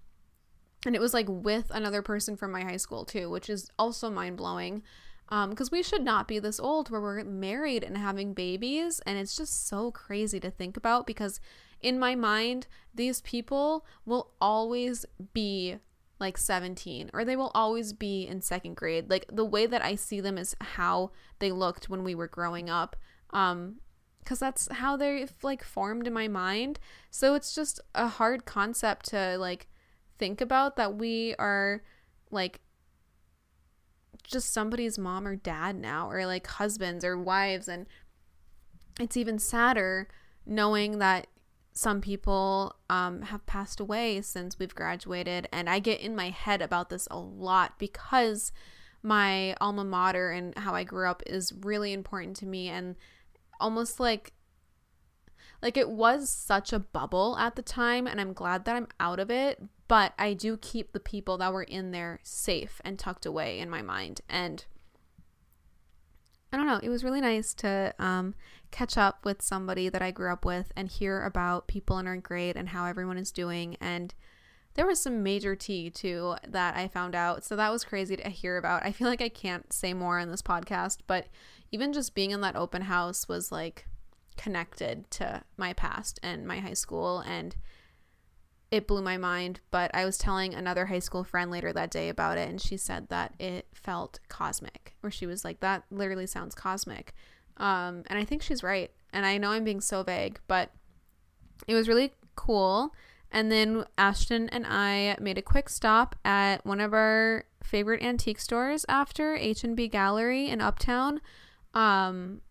[SPEAKER 1] and it was like with another person from my high school too, which is also mind blowing. Because um, we should not be this old where we're married and having babies. And it's just so crazy to think about because in my mind, these people will always be like 17 or they will always be in second grade. Like the way that I see them is how they looked when we were growing up. Um because that's how they've like formed in my mind. So it's just a hard concept to like think about that we are like just somebody's mom or dad now or like husbands or wives. And it's even sadder knowing that some people um, have passed away since we've graduated, and I get in my head about this a lot because my alma mater and how I grew up is really important to me, and almost like like it was such a bubble at the time and i'm glad that i'm out of it but i do keep the people that were in there safe and tucked away in my mind and I don't know. It was really nice to um, catch up with somebody that I grew up with and hear about people in our grade and how everyone is doing. And there was some major tea too that I found out. So that was crazy to hear about. I feel like I can't say more on this podcast, but even just being in that open house was like connected to my past and my high school and it blew my mind. But I was telling another high school friend later that day about it, and she said that it felt cosmic, where she was like, that literally sounds cosmic. Um, and I think she's right. And I know I'm being so vague, but it was really cool. And then Ashton and I made a quick stop at one of our favorite antique stores after H&B Gallery in Uptown. Um,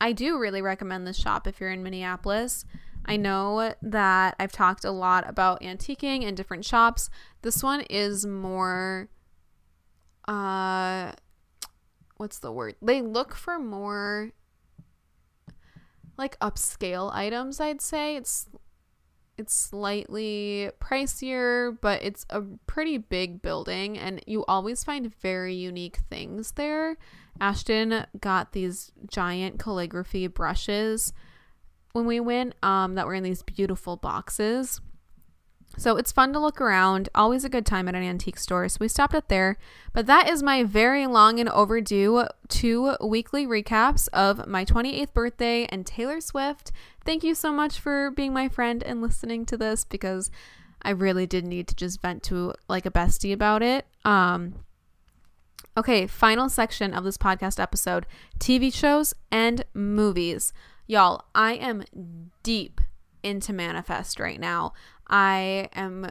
[SPEAKER 1] I do really recommend this shop if you're in Minneapolis. I know that I've talked a lot about antiquing and different shops. This one is more uh what's the word? They look for more like upscale items, I'd say. It's it's slightly pricier, but it's a pretty big building and you always find very unique things there. Ashton got these giant calligraphy brushes when we went um that were in these beautiful boxes. So it's fun to look around. Always a good time at an antique store. So we stopped at there. But that is my very long and overdue two weekly recaps of my 28th birthday and Taylor Swift. Thank you so much for being my friend and listening to this because I really did need to just vent to like a bestie about it. Um Okay, final section of this podcast episode TV shows and movies. Y'all, I am deep into Manifest right now. I am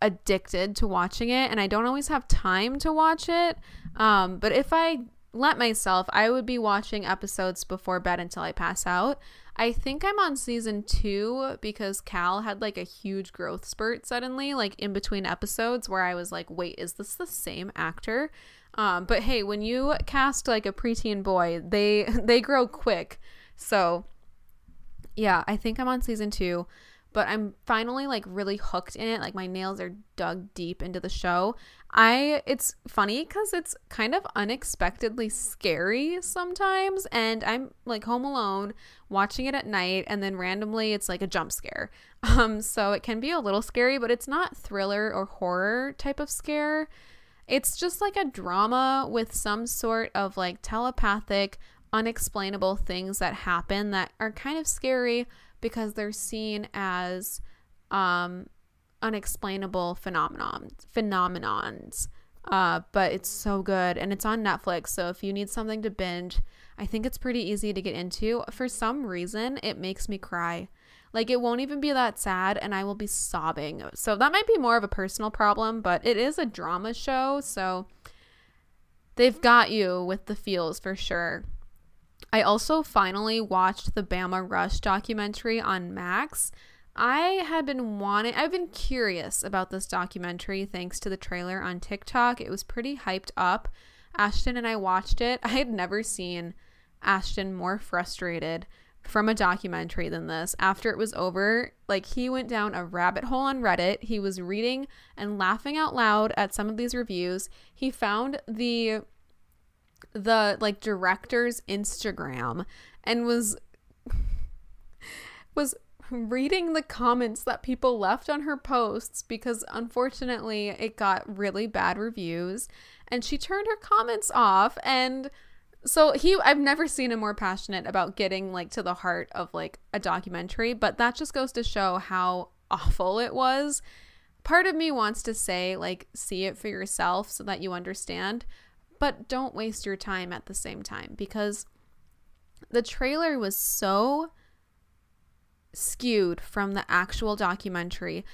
[SPEAKER 1] addicted to watching it and I don't always have time to watch it. Um, but if I let myself, I would be watching episodes before bed until I pass out. I think I'm on season two because Cal had like a huge growth spurt suddenly, like in between episodes, where I was like, wait, is this the same actor? Um, but hey, when you cast like a preteen boy, they they grow quick. So yeah, I think I'm on season two but I'm finally like really hooked in it. Like my nails are dug deep into the show. I it's funny cuz it's kind of unexpectedly scary sometimes and I'm like home alone watching it at night and then randomly it's like a jump scare. Um so it can be a little scary, but it's not thriller or horror type of scare. It's just like a drama with some sort of like telepathic unexplainable things that happen that are kind of scary because they're seen as um, unexplainable phenomenon phenomenons. Uh, but it's so good and it's on Netflix. So if you need something to binge, I think it's pretty easy to get into. For some reason, it makes me cry. Like it won't even be that sad and I will be sobbing. So that might be more of a personal problem, but it is a drama show, so they've got you with the feels for sure. I also finally watched the Bama Rush documentary on Max. I had been wanting, I've been curious about this documentary thanks to the trailer on TikTok. It was pretty hyped up. Ashton and I watched it. I had never seen Ashton more frustrated from a documentary than this. After it was over, like he went down a rabbit hole on Reddit. He was reading and laughing out loud at some of these reviews. He found the the like director's Instagram and was was reading the comments that people left on her posts because unfortunately it got really bad reviews. And she turned her comments off. And so he I've never seen him more passionate about getting like to the heart of like a documentary but that just goes to show how awful it was. Part of me wants to say like see it for yourself so that you understand but don't waste your time at the same time because the trailer was so skewed from the actual documentary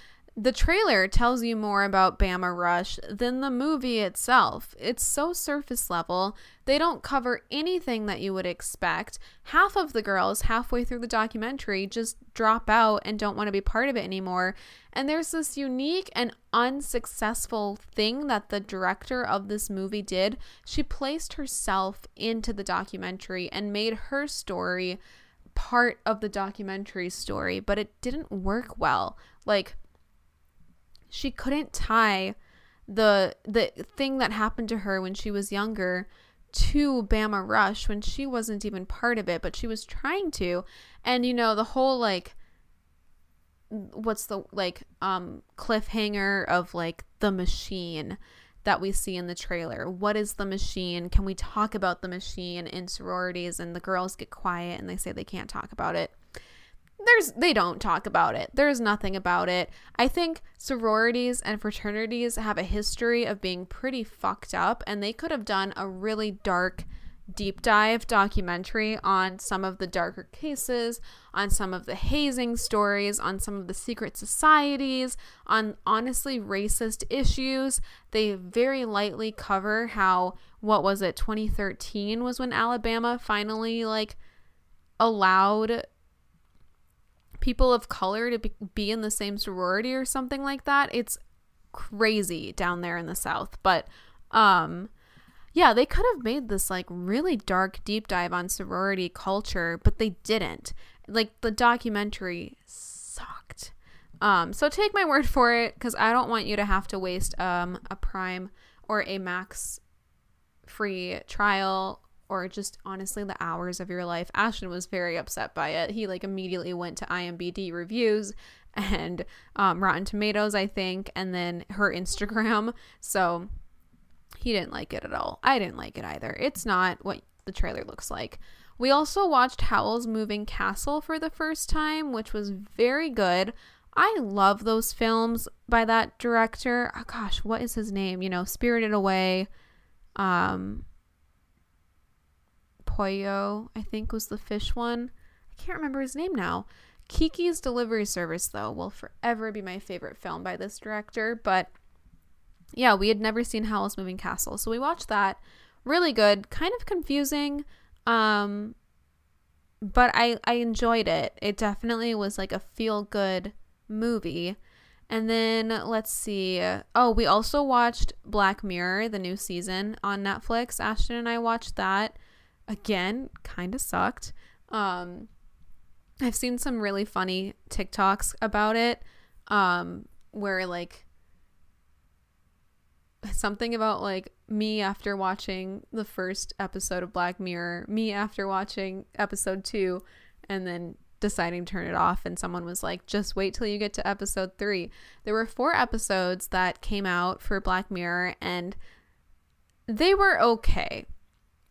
[SPEAKER 1] the trailer tells you more about Bama Rush than the movie itself. It's so surface level. They don't cover anything that you would expect. Half of the girls, halfway through the documentary, just drop out and don't want to be part of it anymore. And there's this unique and unsuccessful thing that the director of this movie did. She placed herself into the documentary and made her story part of the documentary story, but it didn't work well. Like, she couldn't tie the the thing that happened to her when she was younger to Bama Rush when she wasn't even part of it, but she was trying to. And you know, the whole like what's the like um cliffhanger of like the machine that we see in the trailer. What is the machine? Can we talk about the machine in sororities and the girls get quiet and they say they can't talk about it there's they don't talk about it. There's nothing about it. I think sororities and fraternities have a history of being pretty fucked up and they could have done a really dark deep dive documentary on some of the darker cases, on some of the hazing stories, on some of the secret societies, on honestly racist issues. They very lightly cover how what was it 2013 was when Alabama finally like allowed people of color to be in the same sorority or something like that. It's crazy down there in the south, but um yeah, they could have made this like really dark deep dive on sorority culture, but they didn't. Like the documentary sucked. Um, so take my word for it because I don't want you to have to waste um, a Prime or a Max free trial or just honestly the hours of your life. Ashton was very upset by it. He like immediately went to IMBD reviews and um, Rotten Tomatoes, I think, and then her Instagram. So he didn't like it at all. I didn't like it either. It's not what the trailer looks like. We also watched Howl's Moving Castle for the first time, which was very good. I love those films by that director. Oh, gosh, what is his name? You know, Spirited Away. Um, I think was the fish one. I can't remember his name now. Kiki's Delivery Service, though, will forever be my favorite film by this director. But yeah, we had never seen Howl's Moving Castle. So we watched that. Really good, kind of confusing. Um but I I enjoyed it. It definitely was like a feel good movie. And then let's see. Oh, we also watched Black Mirror, the new season on Netflix. Ashton and I watched that. Again, kind of sucked. Um I've seen some really funny TikToks about it um where like something about like me after watching the first episode of Black Mirror, me after watching episode 2 and then deciding to turn it off and someone was like just wait till you get to episode 3. There were 4 episodes that came out for Black Mirror and they were okay.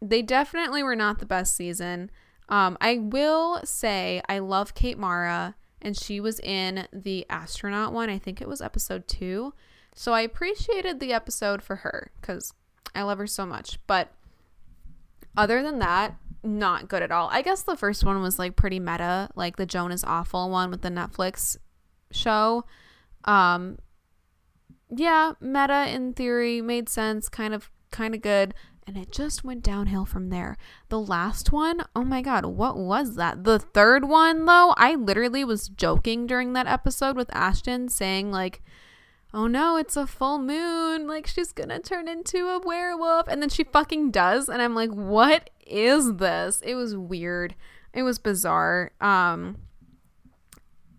[SPEAKER 1] They definitely were not the best season. Um, I will say I love Kate Mara and she was in the astronaut one. I think it was episode 2 so I appreciated the episode for her because I love her so much. But other than that, not good at all. I guess the first one was like pretty meta, like the Joan is Awful one with the Netflix show. Um yeah, meta in theory made sense, kind of kind of good, and it just went downhill from there. The last one, oh my god, what was that? The third one though, I literally was joking during that episode with Ashton saying like oh no, it's a full moon. Like she's gonna turn into a werewolf. And then she fucking does. And I'm like, what is this? It was weird. It was bizarre. Um,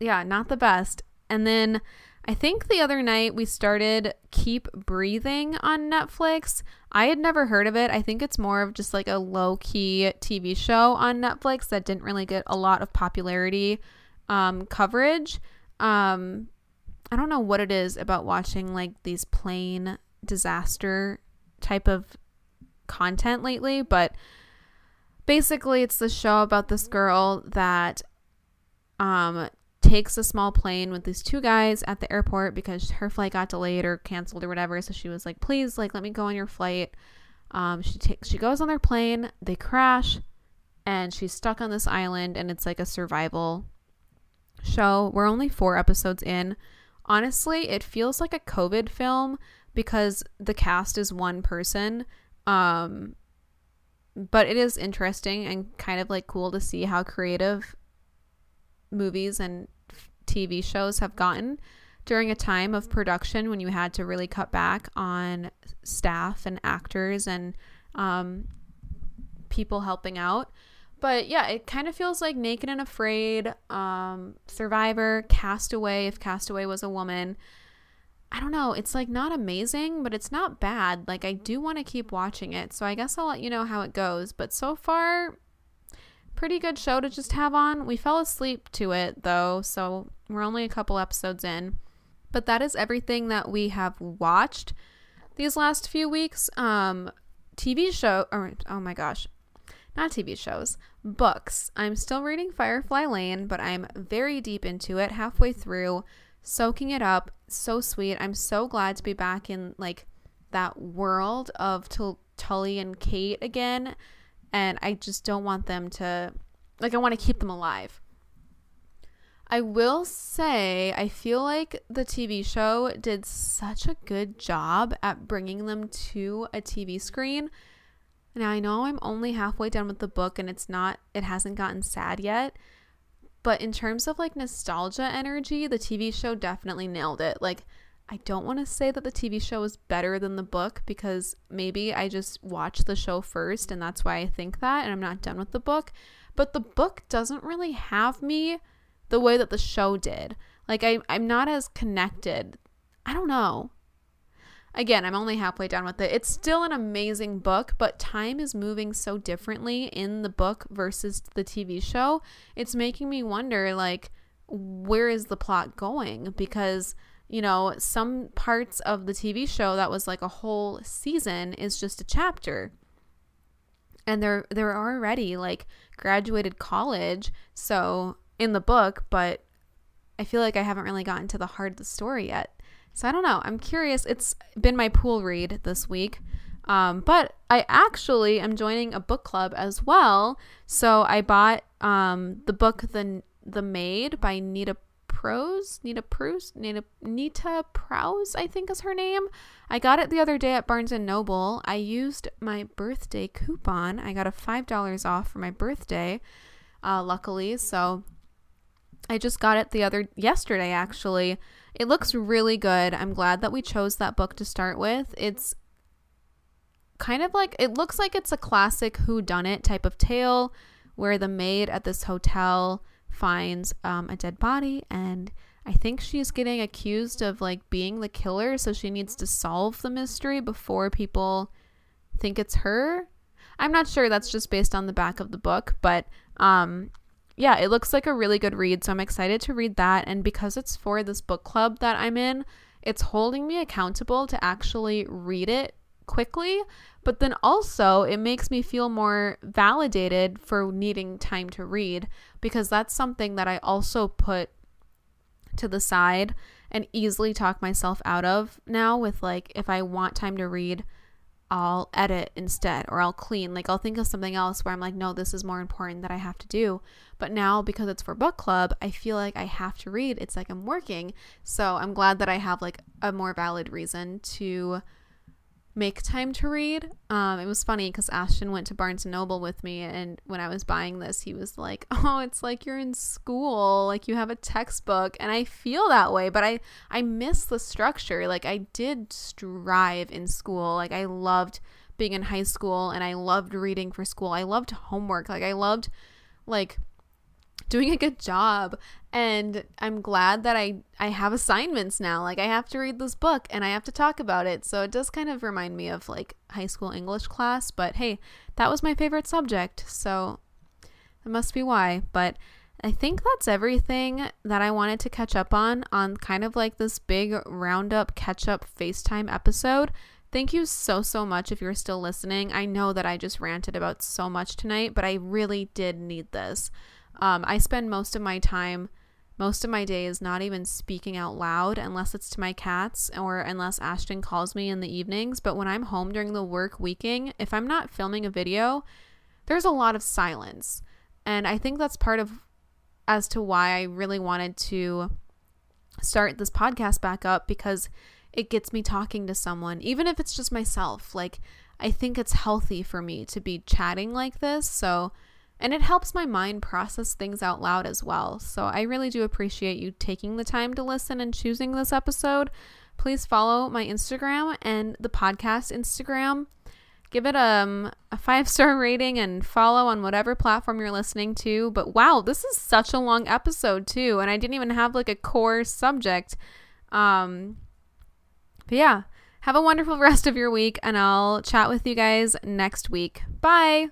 [SPEAKER 1] yeah, not the best. And then I think the other night we started Keep Breathing on Netflix. I had never heard of it. I think it's more of just like a low key TV show on Netflix that didn't really get a lot of popularity um, coverage. Um, I don't know what it is about watching like these plane disaster type of content lately, but basically it's the show about this girl that um takes a small plane with these two guys at the airport because her flight got delayed or canceled or whatever. So she was like, "Please, like, let me go on your flight." Um, she takes, she goes on their plane. They crash, and she's stuck on this island, and it's like a survival show. We're only four episodes in, honestly, it feels like a COVID film because the cast is one person. Um, but it is interesting and kind of like cool to see how creative movies and TV shows have gotten during a time of production when you had to really cut back on staff and actors and um, people helping out. But yeah, it kind of feels like Naked and Afraid, um, Survivor, Castaway, if Castaway was a woman. I don't know. It's like not amazing, but it's not bad. Like I do want to keep watching it. So I guess I'll let you know how it goes. But so far, pretty good show to just have on. We fell asleep to it though, so we're only a couple episodes in. But that is everything that we have watched these last few weeks. Um TV show or oh my gosh, not TV shows, books. I'm still reading Firefly Lane, but I'm very deep into it, halfway through, soaking it up. So sweet. I'm so glad to be back in like that world of Tully and Kate again. And I just don't want them to like I want to keep them alive. I will say, I feel like the TV show did such a good job at bringing them to a TV screen. Now, I know I'm only halfway done with the book and it's not, it hasn't gotten sad yet. But in terms of like nostalgia energy, the TV show definitely nailed it. Like, I don't want to say that the TV show is better than the book because maybe I just watched the show first and that's why I think that and I'm not done with the book. But the book doesn't really have me the way that the show did. Like I I'm not as connected. I don't know. Again, I'm only halfway done with it. It's still an amazing book, but time is moving so differently in the book versus the TV show. It's making me wonder like where is the plot going because you know, some parts of the TV show that was like a whole season is just a chapter. And they're they're already like graduated college, so in the book, but I feel like I haven't really gotten to the heart of the story yet. So I don't know. I'm curious. It's been my pool read this week. Um, but I actually am joining a book club as well. So I bought um, the book the the Maid by Nita Prose, Nita Prose, Nita Nita Prowse, I think is her name. I got it the other day at Barnes and Noble. I used my birthday coupon. I got a five dollars off for my birthday, uh, luckily. So I just got it the other yesterday actually. It looks really good. I'm glad that we chose that book to start with. It's kind of like it looks like it's a classic who done it type of tale where the maid at this hotel finds um, a dead body and I think she's getting accused of like being the killer so she needs to solve the mystery before people think it's her. I'm not sure that's just based on the back of the book, but um yeah, it looks like a really good read. So I'm excited to read that. And because it's for this book club that I'm in, it's holding me accountable to actually read it quickly. But then also, it makes me feel more validated for needing time to read because that's something that I also put to the side and easily talk myself out of now with like if I want time to read I'll edit instead or I'll clean. Like I'll think of something else where I'm like, no, this is more important that I have to do. But now because it's for book club, I feel like I have to read. It's like I'm working. So I'm glad that I have like a more valid reason to make time to read. Um, it was funny because Ashton went to Barnes and Noble with me, and when I was buying this, he was like, "Oh, it's like you're in school, like you have a textbook," and I feel that way, but I I miss the structure. Like I did strive in school, like I loved being in high school, and I loved reading for school. I loved homework, like I loved like doing a good job and i'm glad that i i have assignments now. Like i have to read this book and i have to talk about it. So it does kind of remind me of like high school english class but hey that was my favorite subject. So that must be why. But i think that's everything that i wanted to catch up on on kind of like this big roundup catch up facetime episode. Thank you so, so much if you're still listening. I know that I just ranted about so much tonight, but I really did need this. Um, I spend most of my time, most of my day is not even speaking out loud unless it's to my cats or unless Ashton calls me in the evenings. But when I'm home during the work weeking, if I'm not filming a video, there's a lot of silence. And I think that's part of as to why I really wanted to start this podcast back up because it gets me talking to someone, even if it's just myself. Like, I think it's healthy for me to be chatting like this. So, and it helps my mind process things out loud as well. So I really do appreciate you taking the time to listen and choosing this episode. Please follow my Instagram and the podcast Instagram. Give it um, a five star rating and follow on whatever platform you're listening to. But wow, this is such a long episode too, and I didn't even have like a core subject. Um, but yeah, have a wonderful rest of your week, and I'll chat with you guys next week. Bye.